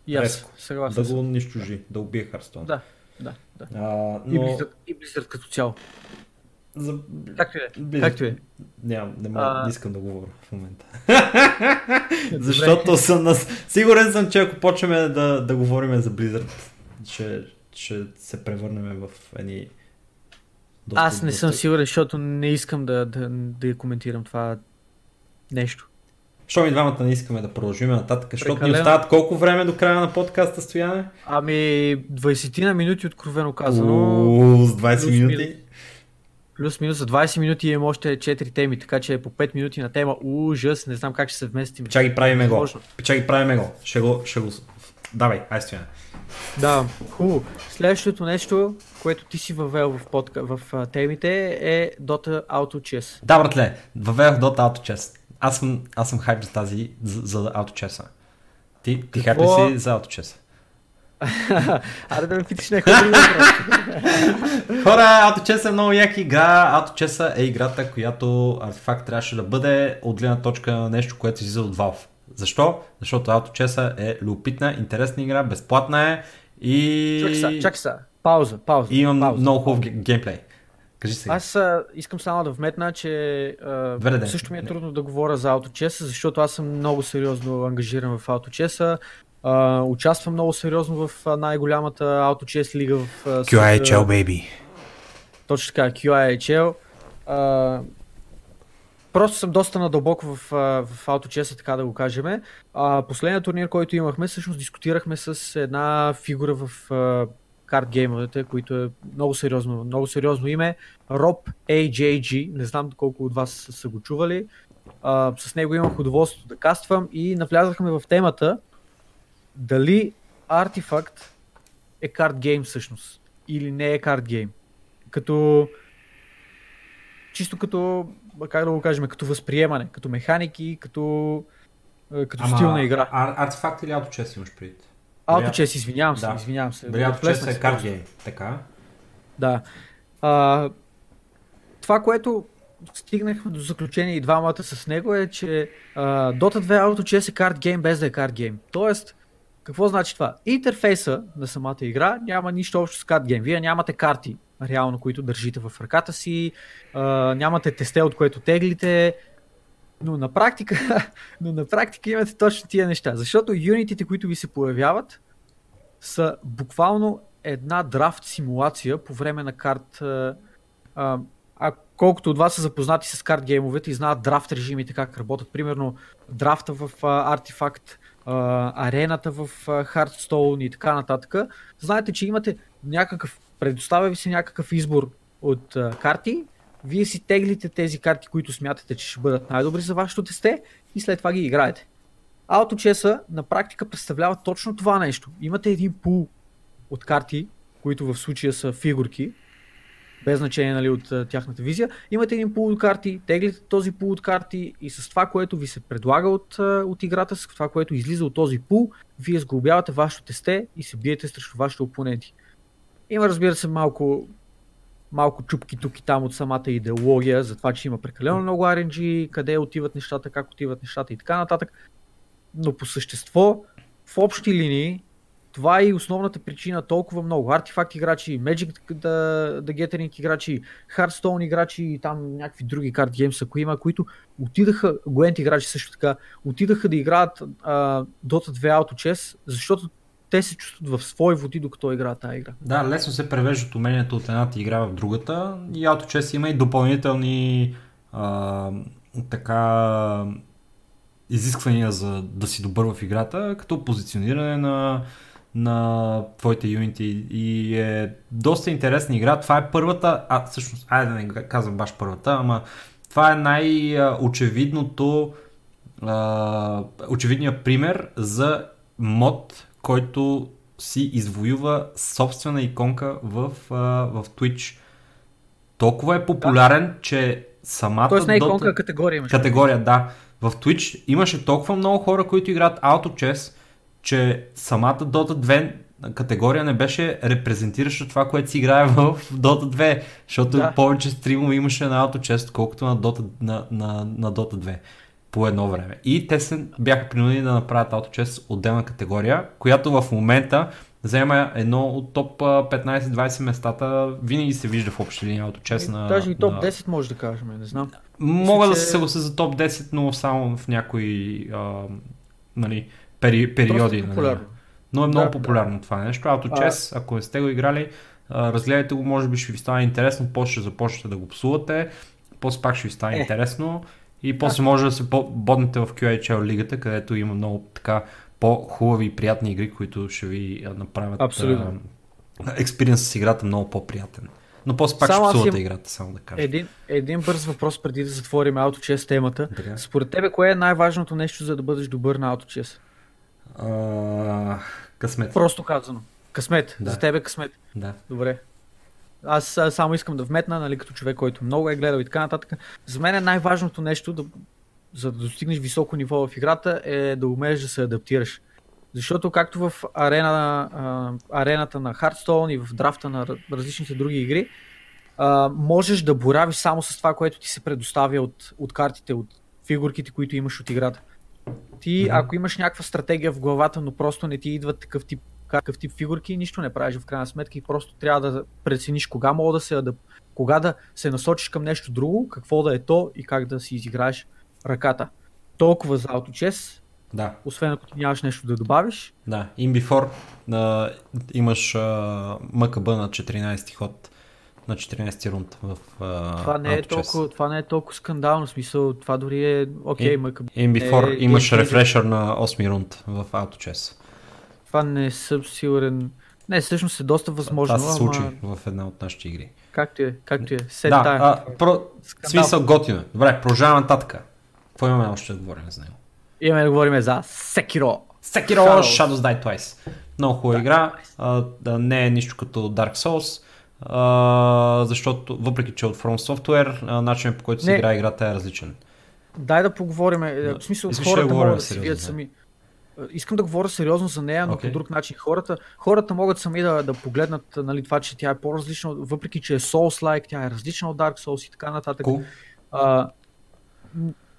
И аз, съгласен. Да го нищожи, да убие Hearthstone. Да, да, да. А, но... и, Blizzard, и Blizzard като цяло. За... Както е. Blizzard... Както е. Нямам, не, мога, а... не искам да говоря в момента. Защото съм нас... Сигурен съм, че ако почнем да, да говорим за Blizzard, ще, ще се превърнем в едни... Доста, Аз не доста... съм сигурен, защото не искам да, да, да коментирам това нещо. Що ми двамата не искаме да продължим нататък, защото Прекалено. ни остават колко време до края на подкаста, Стояне? Ами 20 на минути откровено казано. Уу, с 20 минути? Плюс-минус за 20 минути имам още 4 теми, така че по 5 минути на тема ужас, не знам как ще се вместим. Чакай, правиме го. Чакай, правиме го. Ще го, ще го... Давай, ай стоя. Да, хубаво. Следващото нещо, което ти си въвел в, подка... в темите е Dota Auto Chess. Да, братле, въведох Dota Auto Chess. Аз съм, аз съм хайп за тази, за, за Chess. Ти, ти хайп ли си за Chess? Аре да ме питаш някой друг. Хора, Chess е много яка игра. Chess е играта, която артефакт трябваше да бъде от гледна точка на нещо, което излиза от Valve. Защо? Защото Chess е любопитна, интересна игра, безплатна е и... Чакай са, чакай са. Пауза, пауза. И имам пауза. много хубав ге- геймплей. Кажи сега. Аз а, искам само да вметна, че а, Добре, също ми е трудно да говоря за AutoChess, защото аз съм много сериозно ангажиран в AutoChess. Участвам много сериозно в най-голямата AutoChess лига в света. baby. Точно така, QIHL. А, просто съм доста надълбоко в, в AutoChess, така да го кажем. А, последният турнир, който имахме, всъщност дискутирахме с една фигура в карт геймовете, които е много сериозно, много сериозно име. Rob AJG, не знам колко от вас са, го чували. А, с него имах удоволствието да каствам и навлязахме в темата дали артефакт е карт гейм всъщност или не е карт гейм. Като чисто като, как да го кажем, като възприемане, като механики, като, като стил на игра. Ар- артефакт или Chess имаш предвид? Autochess, извинявам се, Да. извинявам се. Дали Auto Отвлечнах Chess е се гейм, така? Да. А, това, което стигнахме до заключение и двамата с него е, че а, Dota 2 Auto Chess е карт гейм без да е карт гейм. Тоест, какво значи това? Интерфейса на самата игра няма нищо общо с карт гейм. Вие нямате карти, реално, които държите в ръката си, а, нямате тесте, от което теглите, но на практика, но на практика имате точно тия неща. Защото юнитите, които ви се появяват, са буквално една драфт симулация по време на карт. А, а, колкото от вас са запознати с карт геймовете и знаят драфт режимите как работят, примерно драфта в а, Artifact, а, арената в а, Hearthstone и така нататък, знаете, че имате някакъв, предоставя ви се някакъв избор от а, карти, вие си теглите тези карти, които смятате, че ще бъдат най-добри за вашето тесте и след това ги играете. AutoChess на практика представлява точно това нещо. Имате един пул от карти, които в случая са фигурки, без значение нали, от тяхната визия. Имате един пул от карти, теглите този пул от карти и с това, което ви се предлага от, от играта, с това, което излиза от този пул, вие сглобявате вашето тесте и се биете срещу вашите опоненти. Има, разбира се, малко, малко чупки тук и там от самата идеология, за това, че има прекалено много RNG, къде отиват нещата, как отиват нещата и така нататък. Но по същество, в общи линии, това е и основната причина толкова много. Артефакт играчи, Magic the, the Gathering играчи, Hearthstone играчи и там някакви други карт геймс, ако има, които отидаха, Gwent играчи също така, отидаха да играят а, Dota 2 Auto Chess, защото те се чувстват в свой води, докато играят тази игра. Да, лесно се превеждат умението от едната игра в другата и AutoChess има и допълнителни а, така изисквания за да си добър в играта, като позициониране на, на твоите юнити и е доста интересна игра. Това е първата, а всъщност, айде да не казвам баш първата, ама това е най-очевидното очевидният пример за мод, който си извоюва собствена иконка в, а, в Twitch. Толкова е популярен, че самата Тоест не е Dota- иконка, а категория имаш. категория, да. В Twitch имаше толкова много хора, които играят Auto Chess, че самата Dota 2 категория не беше репрезентираща това, което си играе в Dota 2, защото Да. повече стримове имаше на Auto Chess, колкото на Dota, на, на, на Dota 2 по едно време. И те се бяха принудени да направят Auto Chess отделна категория, която в момента взема едно от топ а, 15-20 местата. Винаги се вижда в общи линии Auto Chess на... Даже и топ на... 10 може да кажем, не знам. Мога да се съглася за топ 10, но само в някои а, нали, пери, периоди. Нали. популярно. Но е много Да, популярно това нещо. Auto А- ако не сте го играли, разгледайте го, може би ще ви стане интересно, после ще започнете да го псувате, после пак ще ви стане Е. интересно и после може да се боднете в QHL лигата, където има много така по-хубави и приятни игри, които ще ви направят Абсолютно. експириенс с играта много по-приятен. Но после пак ще Само аз псувате им- играта, само да кажа. Един, един бърз въпрос преди да затворим AutoChess темата. Така. Според тебе, кое е най-важното нещо, за да бъдеш добър на AutoChess? А, късмет. Просто казано. Късмет. Да. За тебе късмет. Да. Добре. Аз само искам да вметна, нали, като човек, който много е гледал и така нататък. За мен е най-важното нещо, да, за да достигнеш високо ниво в играта, е да умееш да се адаптираш. Защото както в арена, а, арената на Hearthstone и в драфта на ра- различните други игри, а, можеш да боравиш само с това, което ти се предоставя от, от картите, от фигурките, които имаш от играта. Ти, ако имаш някаква стратегия в главата, но просто не ти идват такъв тип, какъв тип фигурки, нищо не правиш в крайна сметка и просто трябва да прецениш кога мога да се адап... кога да се насочиш към нещо друго, какво да е то и как да си изиграеш ръката. Толкова за AutoChess, Да. освен ако ти нямаш нещо да добавиш. Да, in before а, имаш а, МКБ на 14 ход, на 14 рунд в а, Това не, е толкова, това не е толкова скандално, смисъл, това дори е окей, И- мъка. In before е имаш gameplay. рефрешър на 8 рунд в AutoChess. Това не съм сигурен. Не, всъщност е доста възможно, Това се случи ама в една от нашите игри. както е, както е. Сет да, а, про... Смисъл готино. Добре, продължаваме нататък. Какво имаме още да говорим за него? Имаме да говорим за Sekiro. Sekiro Shadows. Shadows Die Twice. Много хубава игра. А, да, не е нищо като Dark Souls. А, защото, въпреки че е от From Software, начинът по който се Не. играе играта е различен. Дай да поговорим. Да. В смисъл, Искаш да хората говорим могат да вият да? сами. Искам да говоря сериозно за нея, но Окей. по друг начин. Хората, хората могат сами да, да погледнат нали, това, че тя е по-различна, въпреки че е Souls-like, тя е различна от Dark Souls и така нататък. Cool. А,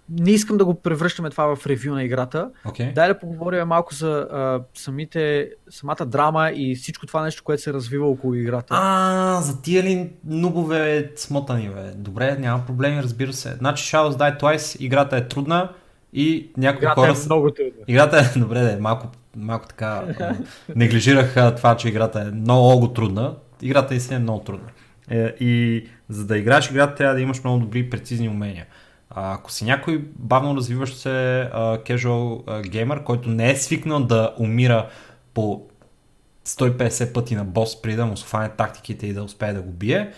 не искам да го превръщаме това в ревю на играта. Окей. Дай да поговорим малко за а, самите, самата драма и всичко това нещо, което се развива около играта. А, за тия ли нубове смотани, бе? Добре, няма проблеми, разбира се. Значи Shadows Die Twice, играта е трудна и някои играта хора... е много трудна. Играта е, добре, да, малко, малко така неглижирах това, че играта е много трудна. Играта наистина е много трудна. Е, и за да играеш играта трябва да имаш много добри и прецизни умения. А, ако си някой бавно развиващ се а, casual а, геймър, който не е свикнал да умира по 150 пъти на бос, преди да му схване тактиките и да успее да го бие,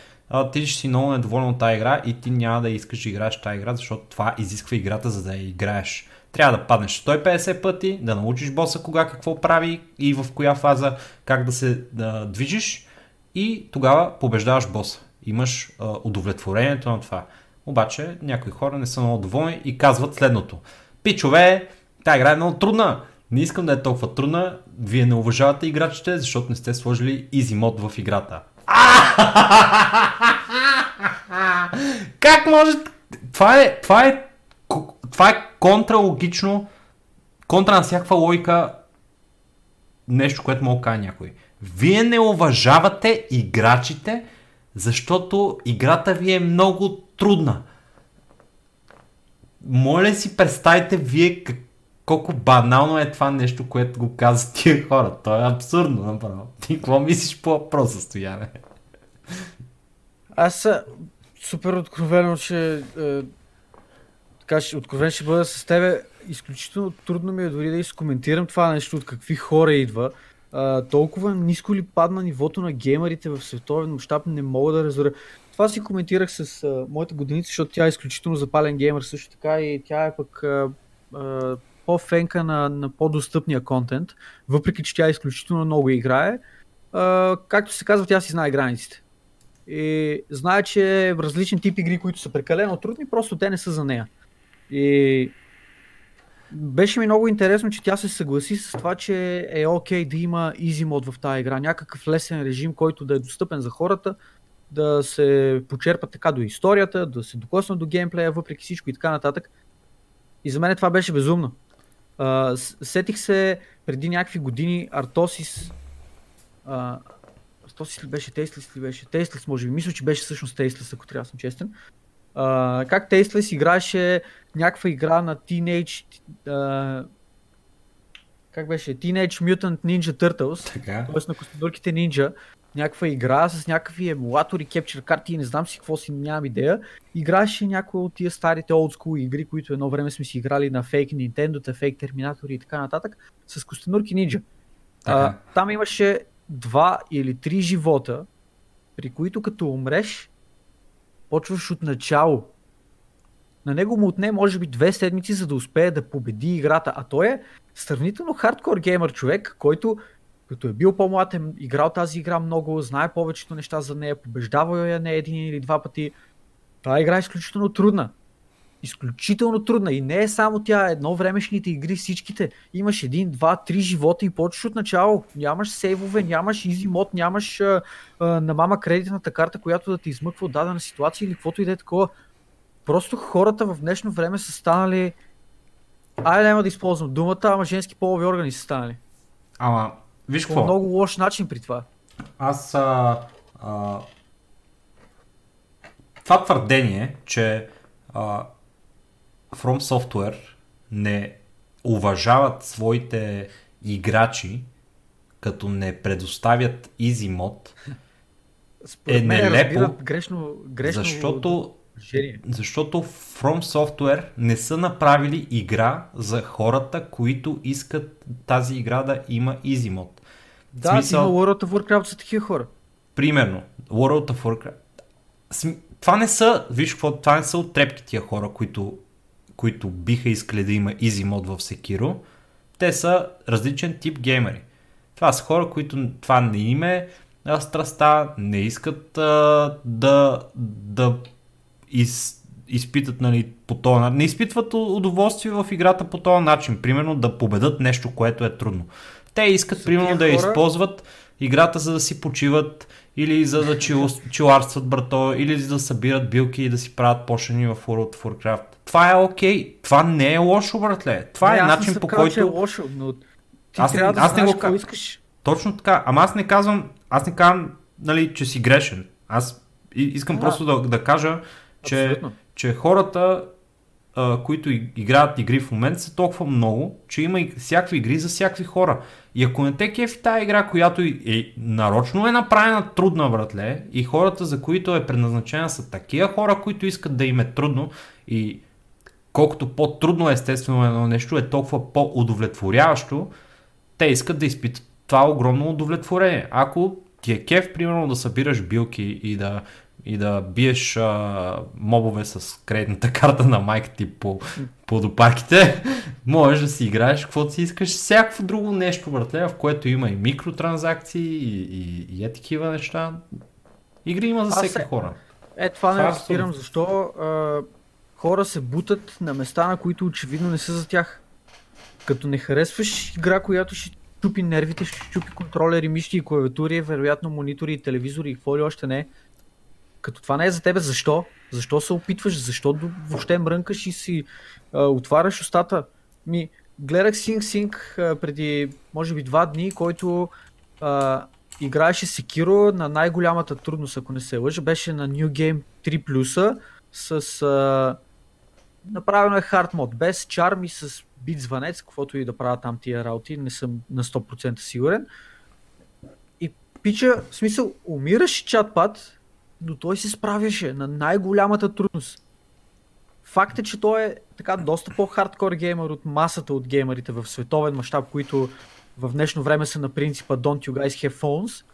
ти ще си много недоволен от тази игра и ти няма да искаш да играеш тази игра, защото това изисква играта, за да я играеш. Трябва да паднеш 150 пъти, да научиш боса кога какво прави и в коя фаза как да се да, движиш и тогава побеждаваш боса. Имаш а, удовлетворението на това. Обаче някои хора не са много доволни и казват следното. Пичове, тази игра е много трудна. Не искам да е толкова трудна. Вие не уважавате играчите, защото не сте сложили easy мод в играта. Как може? Това е, това е, това е контралогично, контра на всякаква логика нещо, което мога кажа някой. Вие не уважавате играчите, защото играта ви е много трудна. Моля си представите вие как, колко банално е това нещо, което го казват тия хора. То е абсурдно направо. Ти какво мислиш по въпроса, Стояне? Аз супер откровено, че е, така, ще, откровен ще бъда с тебе. Изключително трудно ми е дори да изкоментирам това нещо, от какви хора идва. А, толкова ниско ли падна нивото на геймерите в световен мащаб, не мога да разбера. Това си коментирах с а, моята годиница, защото тя е изключително запален геймер също така и тя е пък а, а, по-фенка на, на по-достъпния контент, въпреки че тя изключително много играе. А, както се казва, тя си знае границите. И знае, че различни тип игри, които са прекалено трудни, просто те не са за нея. И беше ми много интересно, че тя се съгласи с това, че е окей да има easy мод в тази игра, някакъв лесен режим, който да е достъпен за хората, да се почерпат така до историята, да се докоснат до геймплея, въпреки всичко и така нататък. И за мен това беше безумно. С- сетих се преди някакви години Артосис. А, Артосис ли беше? Тейслис ли беше? Тейслис, може би. Мисля, че беше всъщност Тейслис, ако трябва да съм честен. А, как Тейслис играеше някаква игра на Teenage... А, как беше? Teenage Mutant Ninja Turtles. Така. Тоест на костенурките нинджа, някаква игра с някакви емулатори, кепчер карти и не знам си какво си, нямам идея. Играеше някои от тия старите school игри, които едно време сме си играли на фейк Nintendo, фейк терминатори и така нататък, с костенурки. А, Така. там имаше два или три живота, при които като умреш, почваш от начало. На него му отне може би две седмици, за да успее да победи играта, а той е сравнително хардкор геймър човек, който като е бил по-млад, е играл тази игра много, знае повечето неща за нея, побеждавал я не един или два пъти. Тази игра е изключително трудна. Изключително трудна. И не е само тя, едно времешните игри, всичките. Имаш един, два, три живота и почваш от начало. Нямаш сейвове, нямаш изи мод, нямаш а, а, на мама кредитната карта, която да те измъква от дадена ситуация или каквото и да е такова. Просто хората в днешно време са станали... Айде няма да използвам думата, ама женски полови органи са станали. Ама, виж По какво? много лош начин при това. Аз а, а, това твърдение, че а, From Software не уважават своите играчи, като не предоставят Easy Mod, Според Е, нелепо, грешно, грешно защото, решение. защото From Software не са направили игра за хората, които искат тази игра да има Easy Mod. Да, смисъл- има World of Warcraft за такива хора. Примерно, World of Warcraft. См- Това не са, виж какво, това не са оттрепки тия хора, които, които биха искали да има easy мод в Sekiro. Те са различен тип геймери. Това са хора, които това не им е а, страста, не искат а, да, да из, изпитат нали, по този начин. Не изпитват удоволствие в играта по този начин. Примерно да победат нещо, което е трудно. Те искат, примерно, тия да я хора- използват играта, за да си почиват, или за да чил, чиларстват брато, или за да събират билки и да си правят пошени в World of Warcraft. Това е окей. Това не е лошо, братле. Това Не, е не начин съм по който... че е лошо, но ти Аз трябва да аз не го искаш. Точно така. Ама аз не казвам, аз не казвам, нали, че си грешен. Аз искам Да. просто да, да кажа, че, Абсолютно. че хората, а, които играят игри в момента са толкова много, че има и всякакви игри за всякакви хора. И ако не те кефи тази игра, която е, нарочно е направена трудна, братле, и хората, за които е предназначена са такива хора, които искат да им е трудно и колкото по-трудно естествено едно нещо е толкова по-удовлетворяващо, те искат да изпитат това огромно удовлетворение. Ако ти е кеф, примерно, да събираш билки и да, и да биеш а, мобове с кредитната карта на майка ти по, по допарките, можеш да си играеш каквото си искаш, всякакво друго нещо, братле, в което има и микротранзакции и, и, и е такива неща. Игри има за всеки се- хора. Е, това не е разбирам защо а, хора се бутат на места, на които очевидно не са за тях. Като не харесваш игра, която ще чупи нервите, ще чупи контролери, мишки и клавиатури, вероятно монитори и телевизори и какво ли още не. Като това не е за тебе, защо? Защо се опитваш? Защо въобще мрънкаш и си а, отваряш устата? Ми, гледах Sing а, преди, може би, два дни, който а, играеше Sekiro на най-голямата трудност, ако не се лъжа, беше на New Game 3+, с а, направено е хард мод, без чарм и с бит звънец, каквото и да правят там тия работи, не съм на 100% сигурен. И пича, в смисъл, умираш чатпад, но той се справяше на най-голямата трудност. Факт е, че той е така доста по-хардкор геймер от масата от геймерите в световен мащаб, които в днешно време са на принципа Don't you guys have phones.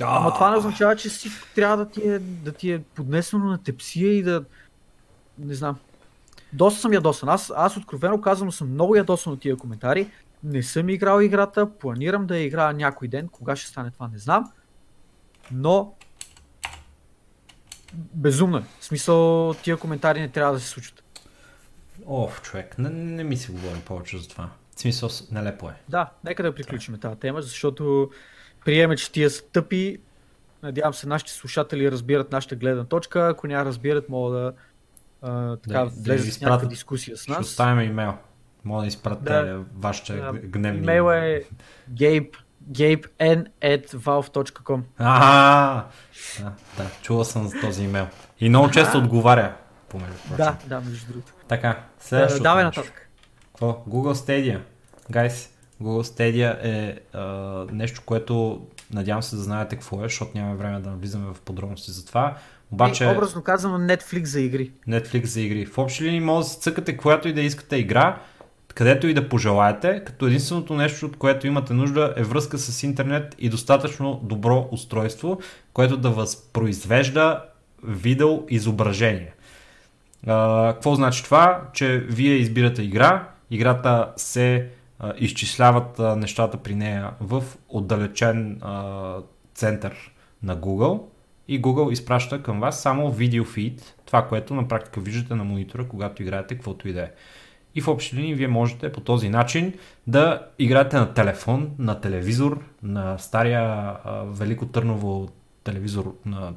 Ама това не означава, че всичко трябва да ти е, да ти е поднесено на тепсия и да... Не знам. Доста съм ядосан. Аз, аз откровено казвам съм много ядосан от тия коментари. Не съм играл играта, планирам да я играя някой ден. Кога ще стане това не знам. Но... Безумно е. В смисъл, тия коментари не трябва да се случат. Оф, човек, не, не ми се говори повече за това. В смисъл, нелепо е. Да, нека да приключим тази тема, защото приеме, че тия са тъпи. Надявам се нашите слушатели разбират нашата гледна точка. Ако няма разбират, могат да, а, така, Да- да, изпратят. дискусия с Ще нас. оставим имейл. Мога да изпратите Да. вашите Да, гневни... Имейла е gabe, gaben@valve.com А, да, чувал съм за този имейл. И много често отговаря. Помежду. Да, да, между другото. Така, следващото давай нататък. Какво? Google Stadia. Guys, Google Stadia е а, нещо, което надявам се да знаете какво е, защото нямаме време да навлизаме в подробности за това. Обаче И, образно казано Netflix за игри. Netflix за игри. В общи линии може да си цъкате която и да искате игра, където и да пожелаете, като единственото нещо, от което имате нужда е връзка с интернет и достатъчно добро устройство, което да възпроизвежда видео изображение. Какво значи това? Че вие избирате игра, играта се а, изчисляват а, нещата при нея в отдалечен а, център на Google и Google изпраща към вас само видео фид, това, което на практика виждате на монитора, когато играете каквото и да е. И в общи линии вие можете по този начин да играете на телефон, на телевизор, на стария а, Велико Търново телевизор на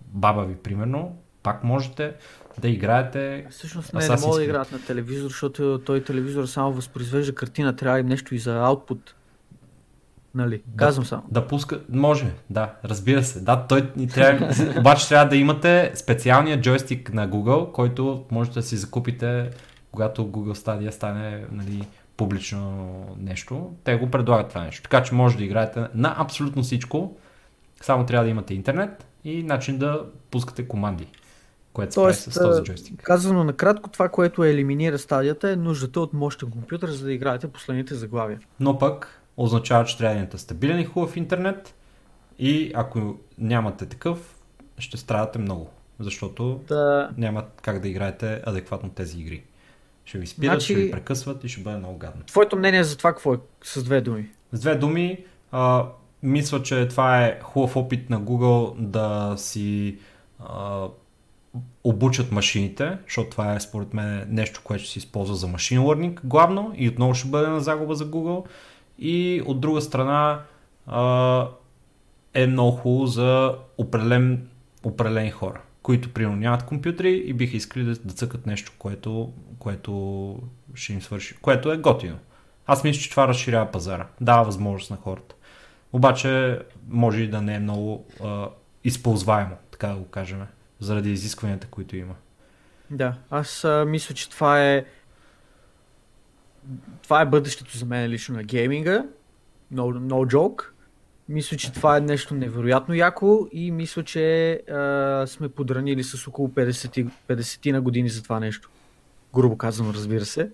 баба ви, примерно. Пак можете да играете. Всъщност не, не мога да играят на телевизор, защото той телевизор само възпроизвежда картина, трябва и нещо и за output. Нали? Да, Казвам само. Да пуска. Може, да, разбира се. Да, той трябва. обаче трябва да имате специалния джойстик на Google, който можете да си закупите, когато Google Stadia стане нали, публично нещо. Те го предлагат това нещо. Така че може да играете на абсолютно всичко. Само трябва да имате интернет и начин да пускате команди. Което Тоест, с този джойстик. Казано накратко, това, което елиминира стадията е нуждата от мощен компютър, за да играете последните заглавия. Но пък означава, че трябва да имате стабилен и хубав интернет и ако нямате такъв, ще страдате много, защото да. няма как да играете адекватно тези игри. Ще ви спират, значи, ще ви прекъсват и ще бъде много гадно. Твоето мнение за това какво е с две думи? С две думи, а, мисля, че това е хубав опит на Google да си а, обучат машините, защото това е според мен нещо, което ще се използва за машин learning главно и отново ще бъде на загуба за Google. И от друга страна а, е много хубаво за определен, определени хора, които примерно нямат компютри и биха искали да, да цъкат нещо, което, което ще им свърши, което е готино. Аз мисля, че това разширява пазара, дава възможност на хората. Обаче може и да не е много а, използваемо, така да го кажем, заради изискванията, които има. Да, аз а, мисля, че това е това е бъдещето за мен лично на гейминга. No, no joke. Мисля, че това е нещо невероятно яко и мисля, че а, сме подранили с около 50, 50 на години за това нещо. Грубо казано, разбира се.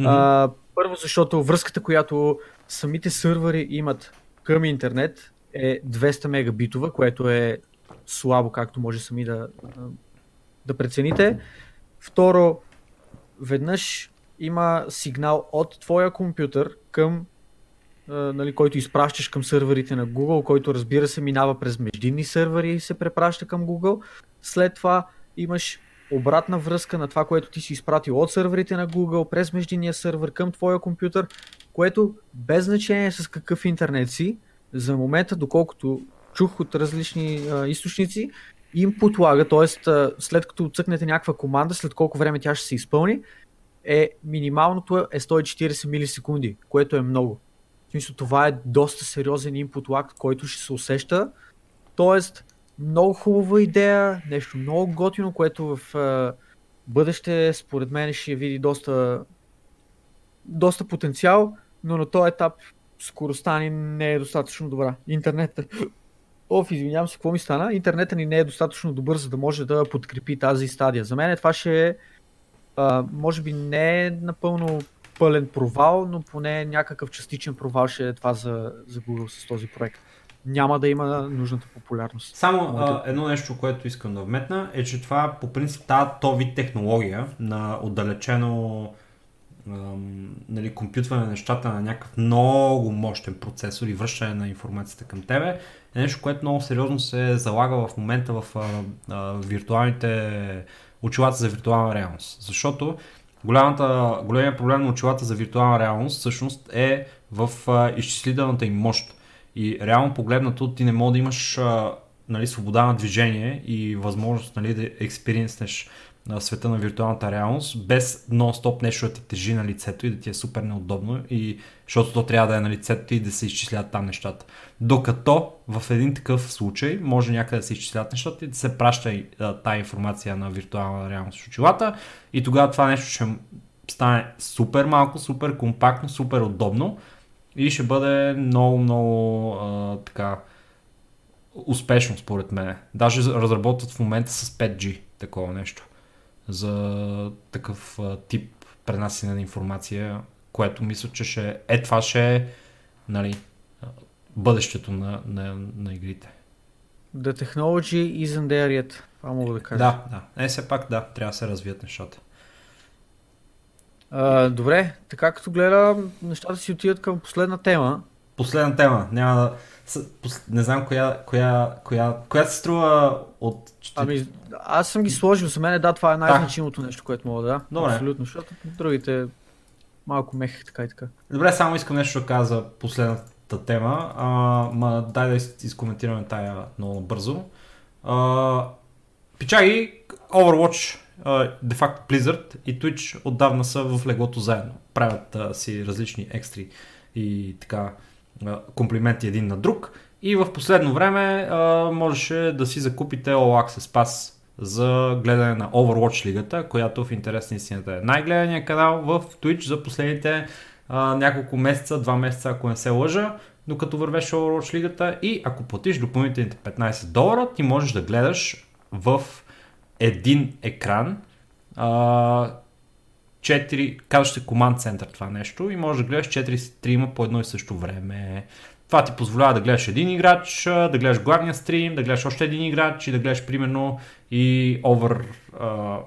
Mm-hmm. А, първо, защото връзката, която самите сървъри имат към интернет е 200 мегабитова, което е слабо, както може сами да, да прецените. Второ, веднъж има сигнал от твоя компютър към нали, който изпращаш към сървърите на Google, който разбира се минава през междинни сървъри и се препраща към Google. След това имаш обратна връзка на това, което ти си изпратил от сървърите на Google през междинния сървър към твоя компютър, което без значение с какъв интернет си, за момента, доколкото чух от различни а, източници, им подлага, т.е. след като цъкнете някаква команда, след колко време тя ще се изпълни, е минималното е 140 милисекунди, което е много. Смисъл, това е доста сериозен input lag, който ще се усеща. Тоест, много хубава идея, нещо много готино, което в а, бъдеще, според мен, ще види доста, доста потенциал, но на този етап скоростта ни не е достатъчно добра. Интернетът Оф, извинявам се, какво ми стана? Интернетът ни не е достатъчно добър, за да може да подкрепи тази стадия. За мен това ще е, може би не е напълно пълен провал, но поне някакъв частичен провал ще е това за, за Google с този проект. Няма да има нужната популярност. Само а, едно нещо, което искам да вметна, е, че това по принцип тази то вид технология на отдалечено нали, компютване на нещата на някакъв много мощен процесор и връщане на информацията към тебе е нещо, което много сериозно се залага в момента в а, а, виртуалните очилата за виртуална реалност. Защото голямата, големия проблем на очилата за виртуална реалност всъщност е в а, изчислителната им мощ. И реално погледнато ти не може да имаш а, нали, свобода на движение и възможност нали, да експериенснеш на света на виртуалната реалност, без нон-стоп нещо да ти тежи на лицето и да ти е супер неудобно, и, защото то трябва да е на лицето и да се изчислят там нещата. Докато в един такъв случай може някъде да се изчислят нещата и да се праща тая информация на виртуална реалност в очилата и тогава това нещо ще стане супер малко, супер компактно, супер удобно и ще бъде много, много а, така успешно според мен. Даже разработват в момента с 5G такова нещо за такъв тип пренасене на информация което мисля, че ще е това ще е нали, бъдещето на, на, на игрите. The technology isn't there yet. Това мога да кажа. Да, да. Е, все пак да, трябва да се развият нещата. А, добре, така като гледа, нещата си отиват към последна тема. Последна тема. Няма да... Не знам коя, коя, коя, коя се струва от... Ами, аз съм ги сложил. За мен да, това е най-значимото нещо, което мога да. Добре. Абсолютно, защото другите малко мехах така и така. Добре, само искам нещо да кажа за последната тема. А, ма, дай да изкоментираме тая много бързо. А, пичаги, Overwatch, де факто Blizzard и Twitch отдавна са в леглото заедно. Правят а, си различни екстри и така комплименти един на друг. И в последно време а, можеше да си закупите All Access Pass за гледане на Overwatch лигата, която в интерес на истината е най-гледания канал в Twitch за последните а, няколко месеца, два месеца, ако не се лъжа, докато вървеше Overwatch лигата и ако платиш допълнителните 15 долара, ти можеш да гледаш в един екран а, 4, казваш се команд център това нещо и можеш да гледаш 4 стрима по едно и също време. Това ти позволява да гледаш един играч, да гледаш главния стрим, да гледаш още един играч и да гледаш примерно и over а,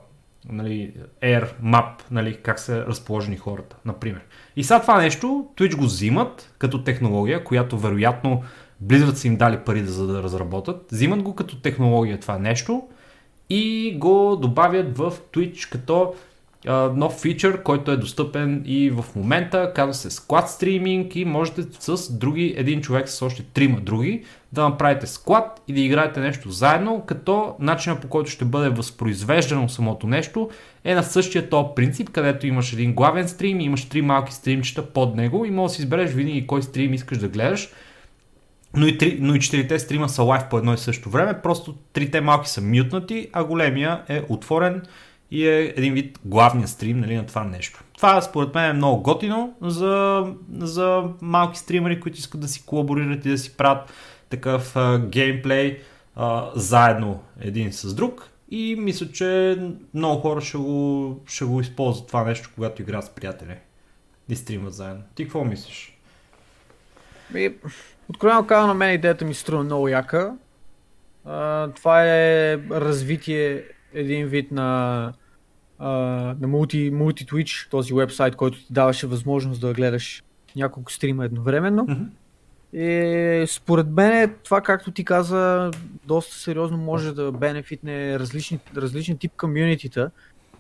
нали, air map, нали, как са разположени хората, например. И сега това нещо Twitch го взимат като технология, която вероятно Blizzard са им дали пари за да разработят. Взимат го като технология това нещо и го добавят в Twitch като нов фичър, който е достъпен и в момента, казва се склад стриминг и можете с други, един човек с още трима други, да направите склад и да играете нещо заедно, като начинът по който ще бъде възпроизвеждано самото нещо е на същия топ принцип, където имаш един главен стрим и имаш три малки стримчета под него и можеш да си избереш винаги кой стрим искаш да гледаш. Но и, три, но и четирите стрима са лайв по едно и също време, просто трите малки са мютнати, а големия е отворен и е един вид главния стрим нали, на това нещо. Това според мен е много готино за, за малки стримери, които искат да си колаборират и да си правят такъв а, геймплей а, заедно един с друг. И мисля, че много хора ще го, ще го използват това нещо, когато играят с приятели и стримат заедно. Ти какво мислиш? откровено казвам на мен идеята ми струва много яка. А, това е развитие един вид на, на multi, multi Twitch, този вебсайт, който ти даваше възможност да гледаш няколко стрима едновременно. Mm-hmm. И според мен това, както ти каза, доста сериозно може да бенефитне различни, различни тип комьюнитита,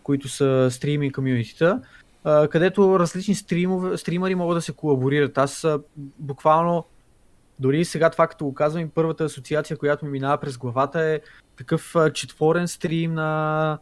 които са стриминг комьюнитита, където различни стримове, стримари могат да се колаборират. Аз буквално дори сега това като го казвам и първата асоциация, която ми минава през главата е такъв четворен стрим на,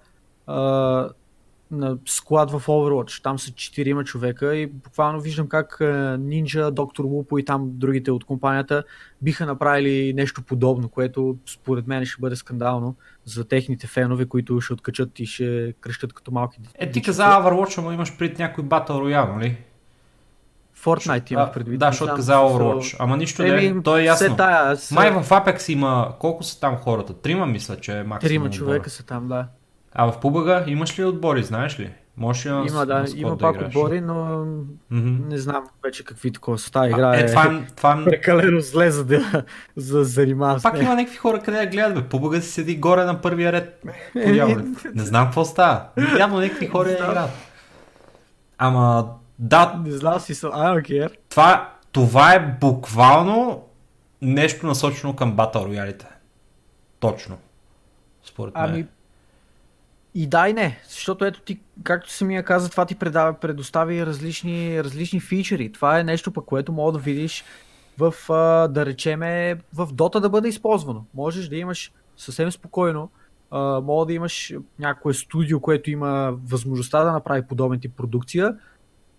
на склад в Overwatch. Там са четирима човека и буквално виждам как Ninja, Доктор Лупо и там другите от компанията биха направили нещо подобно, което според мен ще бъде скандално за техните фенове, които ще откачат и ще кръщат като малки деца. Е, ти каза Overwatch, но имаш пред някой Battle Royale, нали? Fortnite имах предвид. Да, защото каза Overwatch. Ама нищо не е, то е ясно. Тая, с... Май в Apex има, колко са там хората? Трима мисля, че е максимум Трима човека са там, да. А в Пубага имаш ли отбори, знаеш ли? Може ли има, да, има пак отбори, но mm-hmm. не знам вече какви такова са. Тази игра е, е, това, това... прекалено зле за да за занимава Пак има някакви хора къде да гледат, бе. Пубага си седи горе на първия ред. не знам какво става. Явно някакви хора играят. Ама да. Не знам си съм. I don't care. Това, това е буквално нещо насочено към батъл роялите. Точно. Според мен. Ами, и да и не, защото ето ти, както самия каза, това ти предава, предостави различни, различни фичери. Това е нещо пък, което мога да видиш в, да речеме, в Dota да бъде използвано. Можеш да имаш съвсем спокойно, мога да имаш някое студио, което има възможността да направи подобен тип продукция,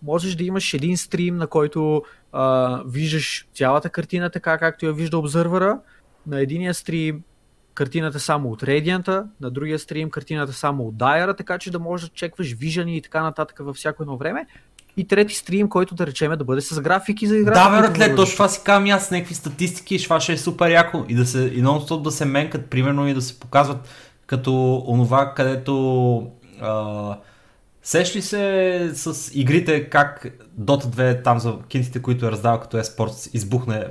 можеш да имаш един стрим, на който а, виждаш цялата картина така, както я вижда обзървъра. На единия стрим картината само от Radiant, на другия стрим картината само от Dyer, така че да можеш да чекваш виждани и така нататък във всяко едно време. И трети стрим, който да речеме да бъде с графики за игра. Да, братле, точно това си казвам аз някакви статистики това ще е супер яко. И да се, и нон да се менкат, примерно, и да се показват като онова, където а, Сеш ли се с игрите как Dota 2 там за кинтите, които е раздава като eSports, избухне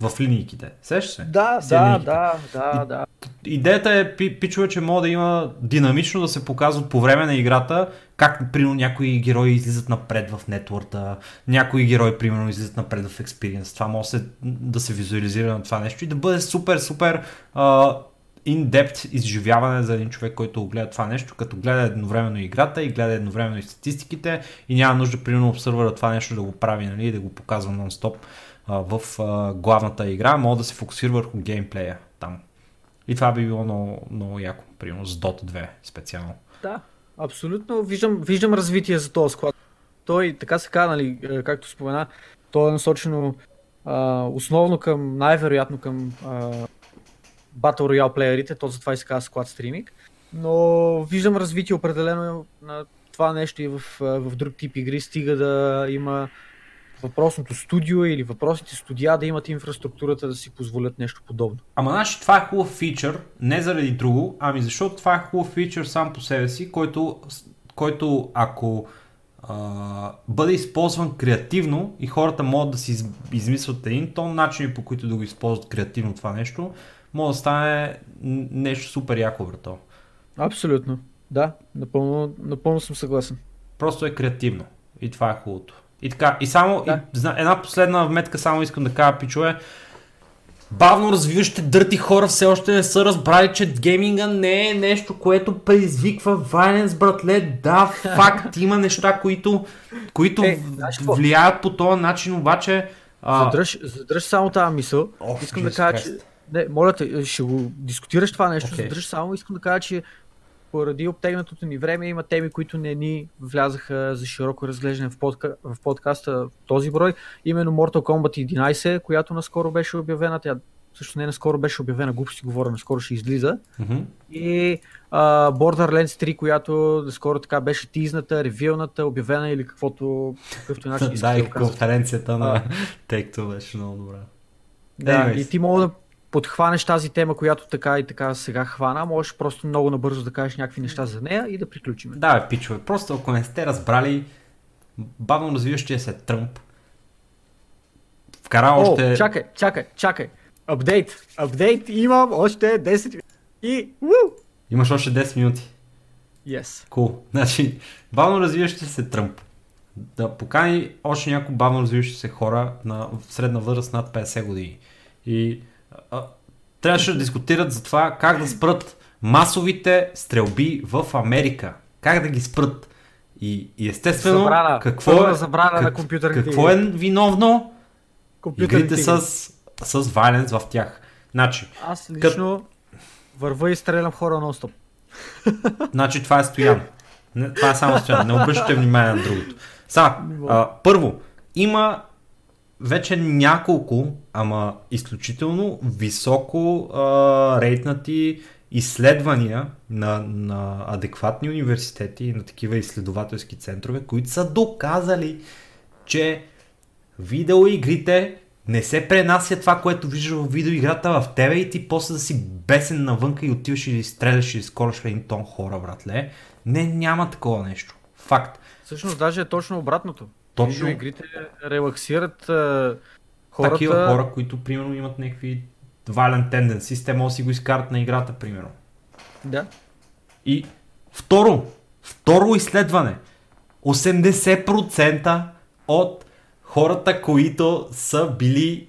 в, линейките? Сеш се? Да, да, да, да, да. Идеята е, пичове, че може да има динамично да се показват по време на играта как, примерно, някои герои излизат напред в нетворта, някои герои, примерно, излизат напред в Experience. Това може да се, визуализира на това нещо и да бъде супер, супер uh, in-depth изживяване за един човек, който гледа това нещо, като гледа едновременно играта и гледа едновременно и статистиките и няма нужда, примерно, обсървъра това нещо да го прави нали, и да го показва нон-стоп в главната игра, може да се фокусира върху геймплея там. И това би било много, много яко, примерно с Dota 2 специално. Да, абсолютно. Виждам, виждам развитие за този склад. Той, така се казва, нали, е, както спомена, то е насочено а, основно към, най-вероятно към а, Battle Royale плеерите, то затова и се казва склад стриминг. Но виждам развитие определено на това нещо и в, в друг тип игри, стига да има въпросното студио или въпросните студия да имат инфраструктурата да си позволят нещо подобно. Ама значи това е хубав фичър, не заради друго, ами защото това е хубав фичър сам по себе си, който, който ако а, бъде използван креативно и хората могат да си измислят един тон начини по които да го използват креативно това нещо, може да стане нещо супер яко, брато. Абсолютно. Да, напълно, напълно съм съгласен. Просто е креативно. И това е хубавото. И така, и само да. и, една последна вметка, само искам да кажа, пичове. Бавно развиващите дърти хора все още не са разбрали, че гейминга не е нещо, което предизвиква вайленс, братле. Да, факт, има неща, които, които е, влияят по този начин, обаче... А... Задръж, задръж само тази мисъл. Oh, искам да кажа, че... Не, моля те, ще го дискутираш това нещо, okay. задръж само, искам да кажа, че поради обтегнатото ни време има теми, които не ни влязаха за широко разглеждане в, подка... в подкаста в този брой. Именно Mortal Kombat 11, която наскоро беше обявена. Тя също не наскоро беше обявена, глупости говоря, наскоро ще излиза. Mm-hmm. И uh, Borderlands 3, която скоро така беше тизната, ревилната, обявена или каквото, какъвто начин Да, и конференцията на Take-Two беше много добра. Да, Anyways. и ти мога да подхванеш тази тема, която така и така сега хвана, можеш просто много набързо да кажеш някакви неща за нея и да приключим. Да, пичове, просто ако не сте разбрали, бавно развиващия се Тръмп вкара О, още... чакай, чакай, чакай. Апдейт, апдейт, имам още 10 и... Уу! Имаш още 10 минути. Yes. Cool. Значи, бавно развиващи се Тръмп да покани още някои бавно развиващи се хора на средна възраст над 50 години. И трябваше да дискутират за това как да спрат масовите стрелби в Америка. Как да ги спрат. И, и естествено, забрана. какво, е, забрана как, на компютърните какво е виновно? Игрите с, с вайленс в тях. Значи, Аз лично къп... върва и стрелям хора на стоп. Значи това е стоян. Не, това е само стоян. Не обръщате внимание на другото. Сега, първо, има вече няколко, ама изключително високо а, рейтнати изследвания на, на адекватни университети на такива изследователски центрове, които са доказали, че видеоигрите не се пренася това, което виждаш в видеоиграта в тебе и ти после да си бесен навънка и отиваш и стреляш и скораш един тон хора, братле. Не, няма такова нещо. Факт. Всъщност даже е точно обратното. Точно. игрите релаксират а, хората. Такива хора, които примерно имат някакви вален тенденси, те могат да си го изкарат на играта, примерно. Да. И второ, второ изследване. 80% от хората, които са били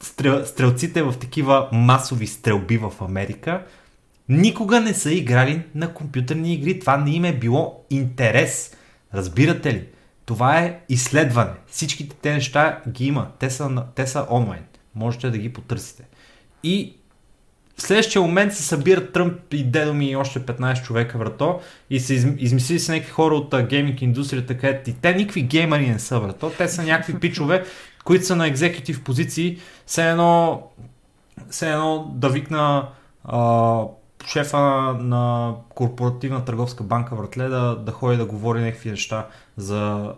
стрел, стрелците в такива масови стрелби в Америка, никога не са играли на компютърни игри. Това не им е било интерес. Разбирате ли? Това е изследване. Всичките те неща ги има. Те са, те са онлайн. Можете да ги потърсите. И в следващия момент се събират Тръмп и дедо ми и още 15 човека врато и се измислили се някакви хора от гейминг индустрията, където и те никакви геймери не са врато. Те са някакви пичове, които са на екзекутив позиции. Все едно, все едно да викна а, шефа на, на корпоративна търговска банка вратле да, да ходи да говори някакви неща за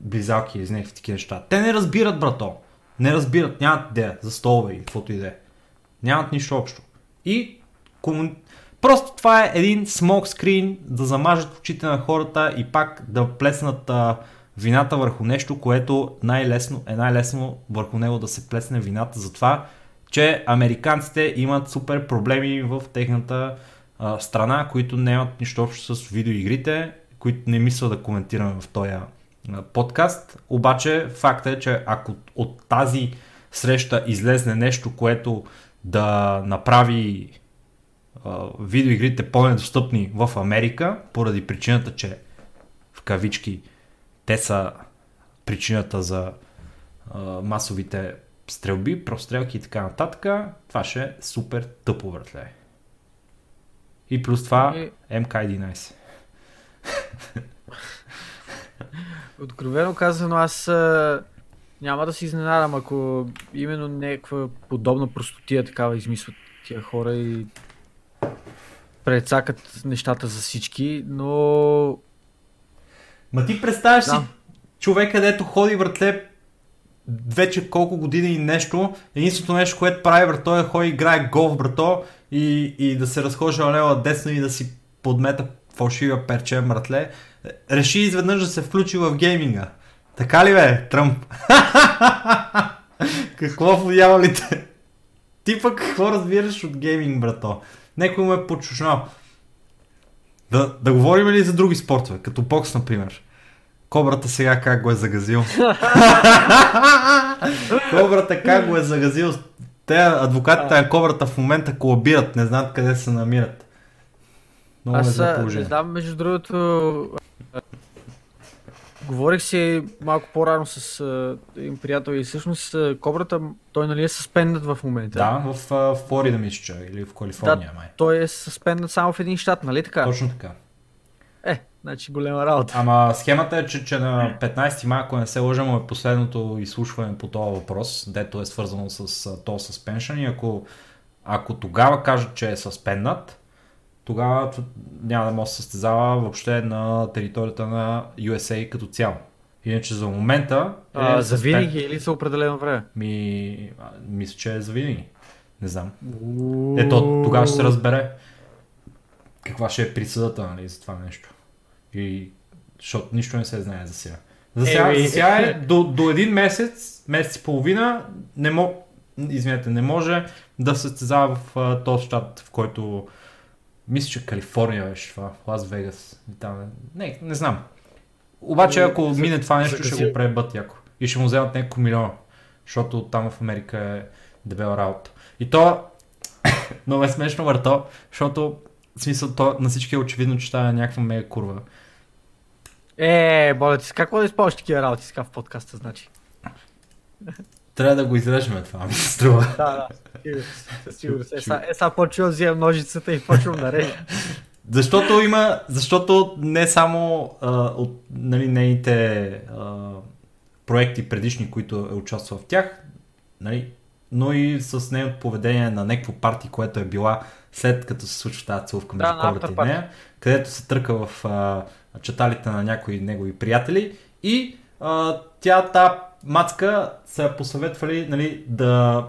близалки или някакви такива неща. Те не разбират, брато. Не разбират, нямат идея за столове или каквото и да е. Нямат нищо общо. И кому... Просто това е един смок скрин да замажат очите на хората и пак да плеснат а, вината върху нещо, което най-лесно е най-лесно върху него да се плесне вината за това, че американците имат супер проблеми в техната а, страна, които нямат нищо общо с видеоигрите, които не мисля да коментираме в този подкаст. Обаче факт е, че ако от тази среща излезне нещо, което да направи а, видеоигрите по-недостъпни в Америка, поради причината, че в кавички те са причината за а, масовите стрелби, прострелки и така нататък, това ще е супер тъпо, братле. И плюс това MK11. Откровено казано, аз а, няма да се изненадам, ако именно някаква подобна простотия такава измислят тия хора и прецакат нещата за всички, но... Ма ти представяш Да. си човек, където ходи вратле вече колко години и нещо, единственото нещо, което прави брато е ходи играе голф брато и, и да се разхожда лева десно и да си подмета фалшивия перче братле, реши изведнъж да се включи в гейминга. Така ли бе, Тръмп? какво в дяволите? Ти пък какво разбираш от гейминг, брато? Некой му е подчушнал. Да, да говорим ли за други спортове, като бокс, например? Кобрата сега как го е загазил. Кобрата как го е загазил. Те адвокатите на Кобрата в момента колабират, не знаят къде се намират. Много е Аз а, не знам, между другото, говорих си малко по-рано с а, един приятел и всъщност а, кобрата, той нали е суспендът в момента. Да, в а, Флорида мисля, или в Калифорния, май. Той е суспендът само в един щат, нали така? Точно така. Значи голема работа. Ама схемата е, че, че на 15 май, ако не се лъжа, е последното изслушване по този въпрос, дето е свързано с то suspension и ако, ако тогава кажат, че е суспенднат, тогава няма да може да се състезава въобще на територията на USA като цяло. Иначе за момента е А, за винаги или за определено време? Ми, мисля, че е за винаги. Не знам. Ето, тогава ще се разбере каква ще е присъдата нали, за това нещо. И защото нищо не се знае за сега. За сега, Еми. за сега е до, до един месец, месец и половина, не мо, извинете, не може да се състезава в а, този щат, в който мисля, че Калифорния беше това, Лас Вегас. Там, е. не, не знам. Обаче, ако за- мине това нещо, за ще го пребът яко. И ще му вземат няколко милиона. Защото там в Америка е дебела работа. И то много е смешно върто, защото в смисъл то на всички е очевидно, че това е някаква мега курва. Е, боля ти, какво да използваш такива работи сега в подкаста, значи? Трябва да го изрежем това, ми се струва. Да, да, със сигурност. Е, сега, е, сега почвам да взимам ножицата и почвам да режа. Защото има, защото не само а, от нали, нейните а, проекти предишни, които е участвал в тях, нали, но и с нейното поведение на някакво парти, което е била след като се случва тази целувка между Да, на кобрата и нея, където се тръка в а, чаталите на някои негови приятели и а, тя, та мацка, са я посъветвали нали, да,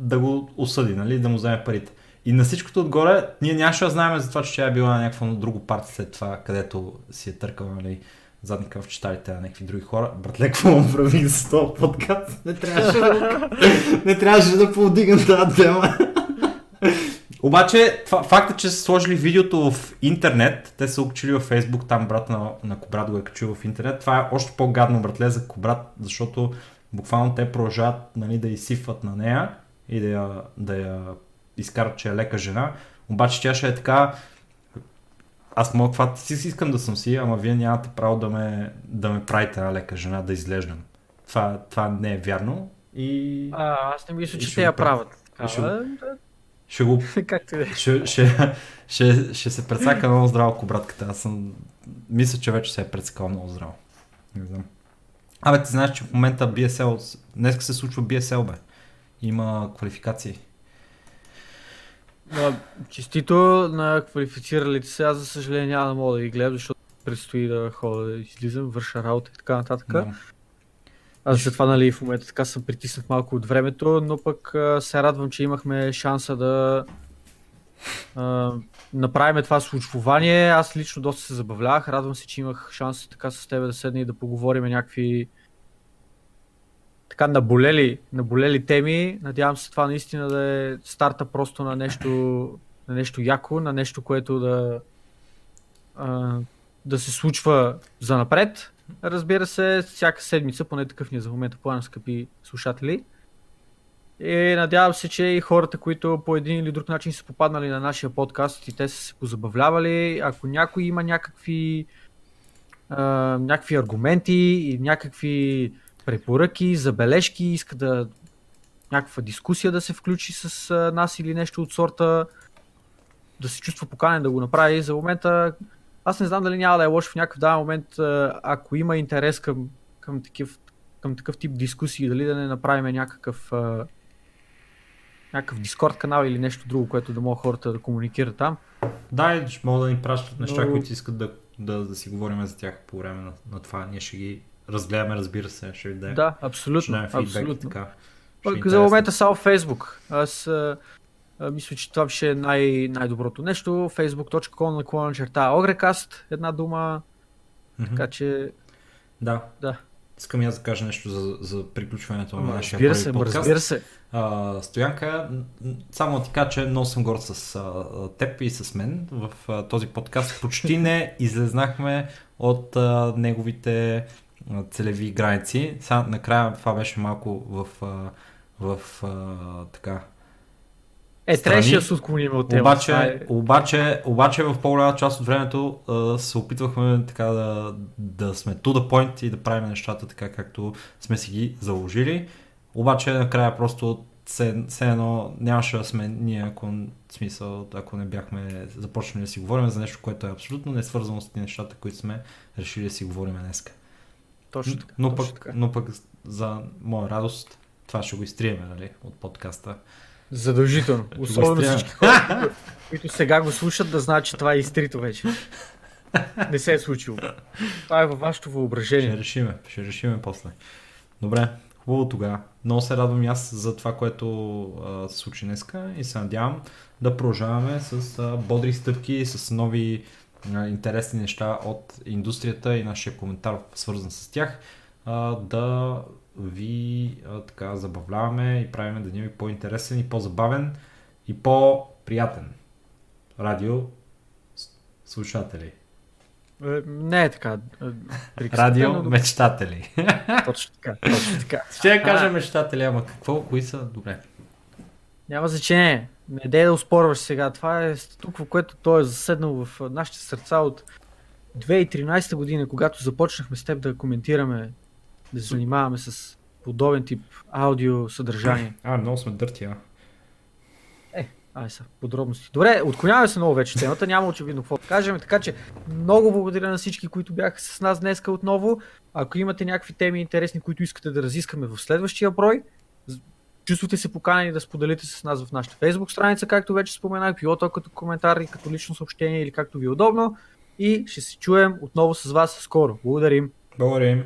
да го осъди, нали, да му вземе парите. И на всичкото отгоре, ние нямаше да знаем за това, че тя е била на някакво друго парти след това, където си е търкала нали, задника в читалите на някакви други хора. Братле, какво му правих за този подкаст? Не трябваше да, не трябваше да повдигам тази тема. Обаче, това, факта, че са сложили видеото в интернет, те са учили във Фейсбук, там брат на, на Кобрат го е качил в интернет, това е още по-гадно, братле, за Кобрат, защото буквално те продължават нали, да изсифват на нея и да я, да я изкарат, че е лека жена. Обаче тя ще е така, аз мога каквато си искам да съм си, ама вие нямате право да ме, да ме правите на лека жена, да изглеждам. Това, това не е вярно и А, аз не мисля, че те я правя. правят. Ще ще го Както е. ще, ще, ще, ще се прецака много здраво кобратката. Аз съм... Мисля, че вече се е прецакал много здраво. Не знам. Абе, ти знаеш, че в момента BSL... Днес се случва BSL, бе. Има квалификации. Ма, Честито на квалифициралите се, аз за съжаление няма да мога да ги гледам, защото предстои да ходя да излизам, върша работа и така нататък. Да. Аз затова нали, в момента така съм притиснат малко от времето, но пък а, се радвам, че имахме шанса да а, направим това случвование. Аз лично доста се забавлявах. Радвам се, че имах шанс така с теб да седна и да поговорим някакви така наболели, наболели теми. Надявам се това наистина да е старта просто на нещо, на нещо яко, на нещо, което да, а, да се случва за напред. Разбира се, всяка седмица, поне такъв ни е за момента плана, скъпи слушатели. И надявам се, че и хората, които по един или друг начин са попаднали на нашия подкаст и те са се позабавлявали, ако някой има някакви, а, някакви аргументи и някакви препоръки, забележки, иска да някаква дискусия да се включи с нас или нещо от сорта, да се чувства поканен да го направи. За момента аз не знам дали няма да е лошо в някакъв даден момент, ако има интерес към, към, такив, към такъв тип дискусии, дали да не направим някакъв някакъв Дискорд канал или нещо друго, което да могат хората да комуникират там. Да, и могат да ни пращат неща, Но... които искат да, да, да си говорим за тях по време на, на това. Ние ще ги разгледаме, разбира се, ще ви да. Да, абсолютно. Ще абсолютно. Така. Ще за момента само Фейсбук. Аз мисля, че това ще е най- най-доброто нещо. facebook.com на клона черта Огрекаст, една дума. Mm-hmm. Така че... Да. Да. Искам и аз да кажа нещо за, за приключването на нашия разбира се, подкаст. Разбира се. А, Стоянка, само да ти кажа, че много съм горд с а, теб и с мен в а, този подкаст. Почти не излезнахме от а, неговите а, целеви граници. Сега накрая това беше малко в, а, в а, така е, трябваше да се отклоним от темата. Обаче, е... обаче, обаче в по-голяма част от времето а, се опитвахме така да, да сме to the point и да правим нещата така както сме си ги заложили. Обаче накрая просто все, все едно нямаше да сме ние, ако, смисъл, ако не бяхме започнали да си говорим за нещо, което е абсолютно не свързано с нещата, които сме решили да си говорим днес. Точно така. Но, точно пък, така. но пък за моя радост това ще го изтриеме нали, от подкаста. Задължително. Особено всички хора, които сега го слушат, да знаят, че това е изтрито вече. Не се е случило. Това е във вашето въображение. Ще решиме, ще решиме после. Добре, хубаво тогава. Много се радвам и аз за това, което се случи днеска и се надявам да продължаваме с а, бодри стъпки, с нови а, интересни неща от индустрията и нашия коментар свързан с тях, а, да ви а, така забавляваме и правим деня ви по-интересен и по-забавен и по-приятен. Радио слушатели. Е, не е така. Е, Радио мечтатели. Точно така, точно така. Ще кажа мечтатели, ама какво, кои са? Добре. Няма значение. Не дей да успорваш сега. Това е статукво, което той е заседнал в нашите сърца от 2013 година, когато започнахме с теб да коментираме да се занимаваме с подобен тип аудио съдържание. А, много сме дърти, а. Е, ай са, подробности. Добре, отклоняваме се много вече темата, няма очевидно какво да кажем, така че много благодаря на всички, които бяха с нас днес отново. Ако имате някакви теми интересни, които искате да разискаме в следващия брой, чувствате се поканени да споделите с нас в нашата Facebook страница, както вече споменах, било то като коментар и като лично съобщение или както ви е удобно. И ще се чуем отново с вас скоро. Благодарим! Благодарим!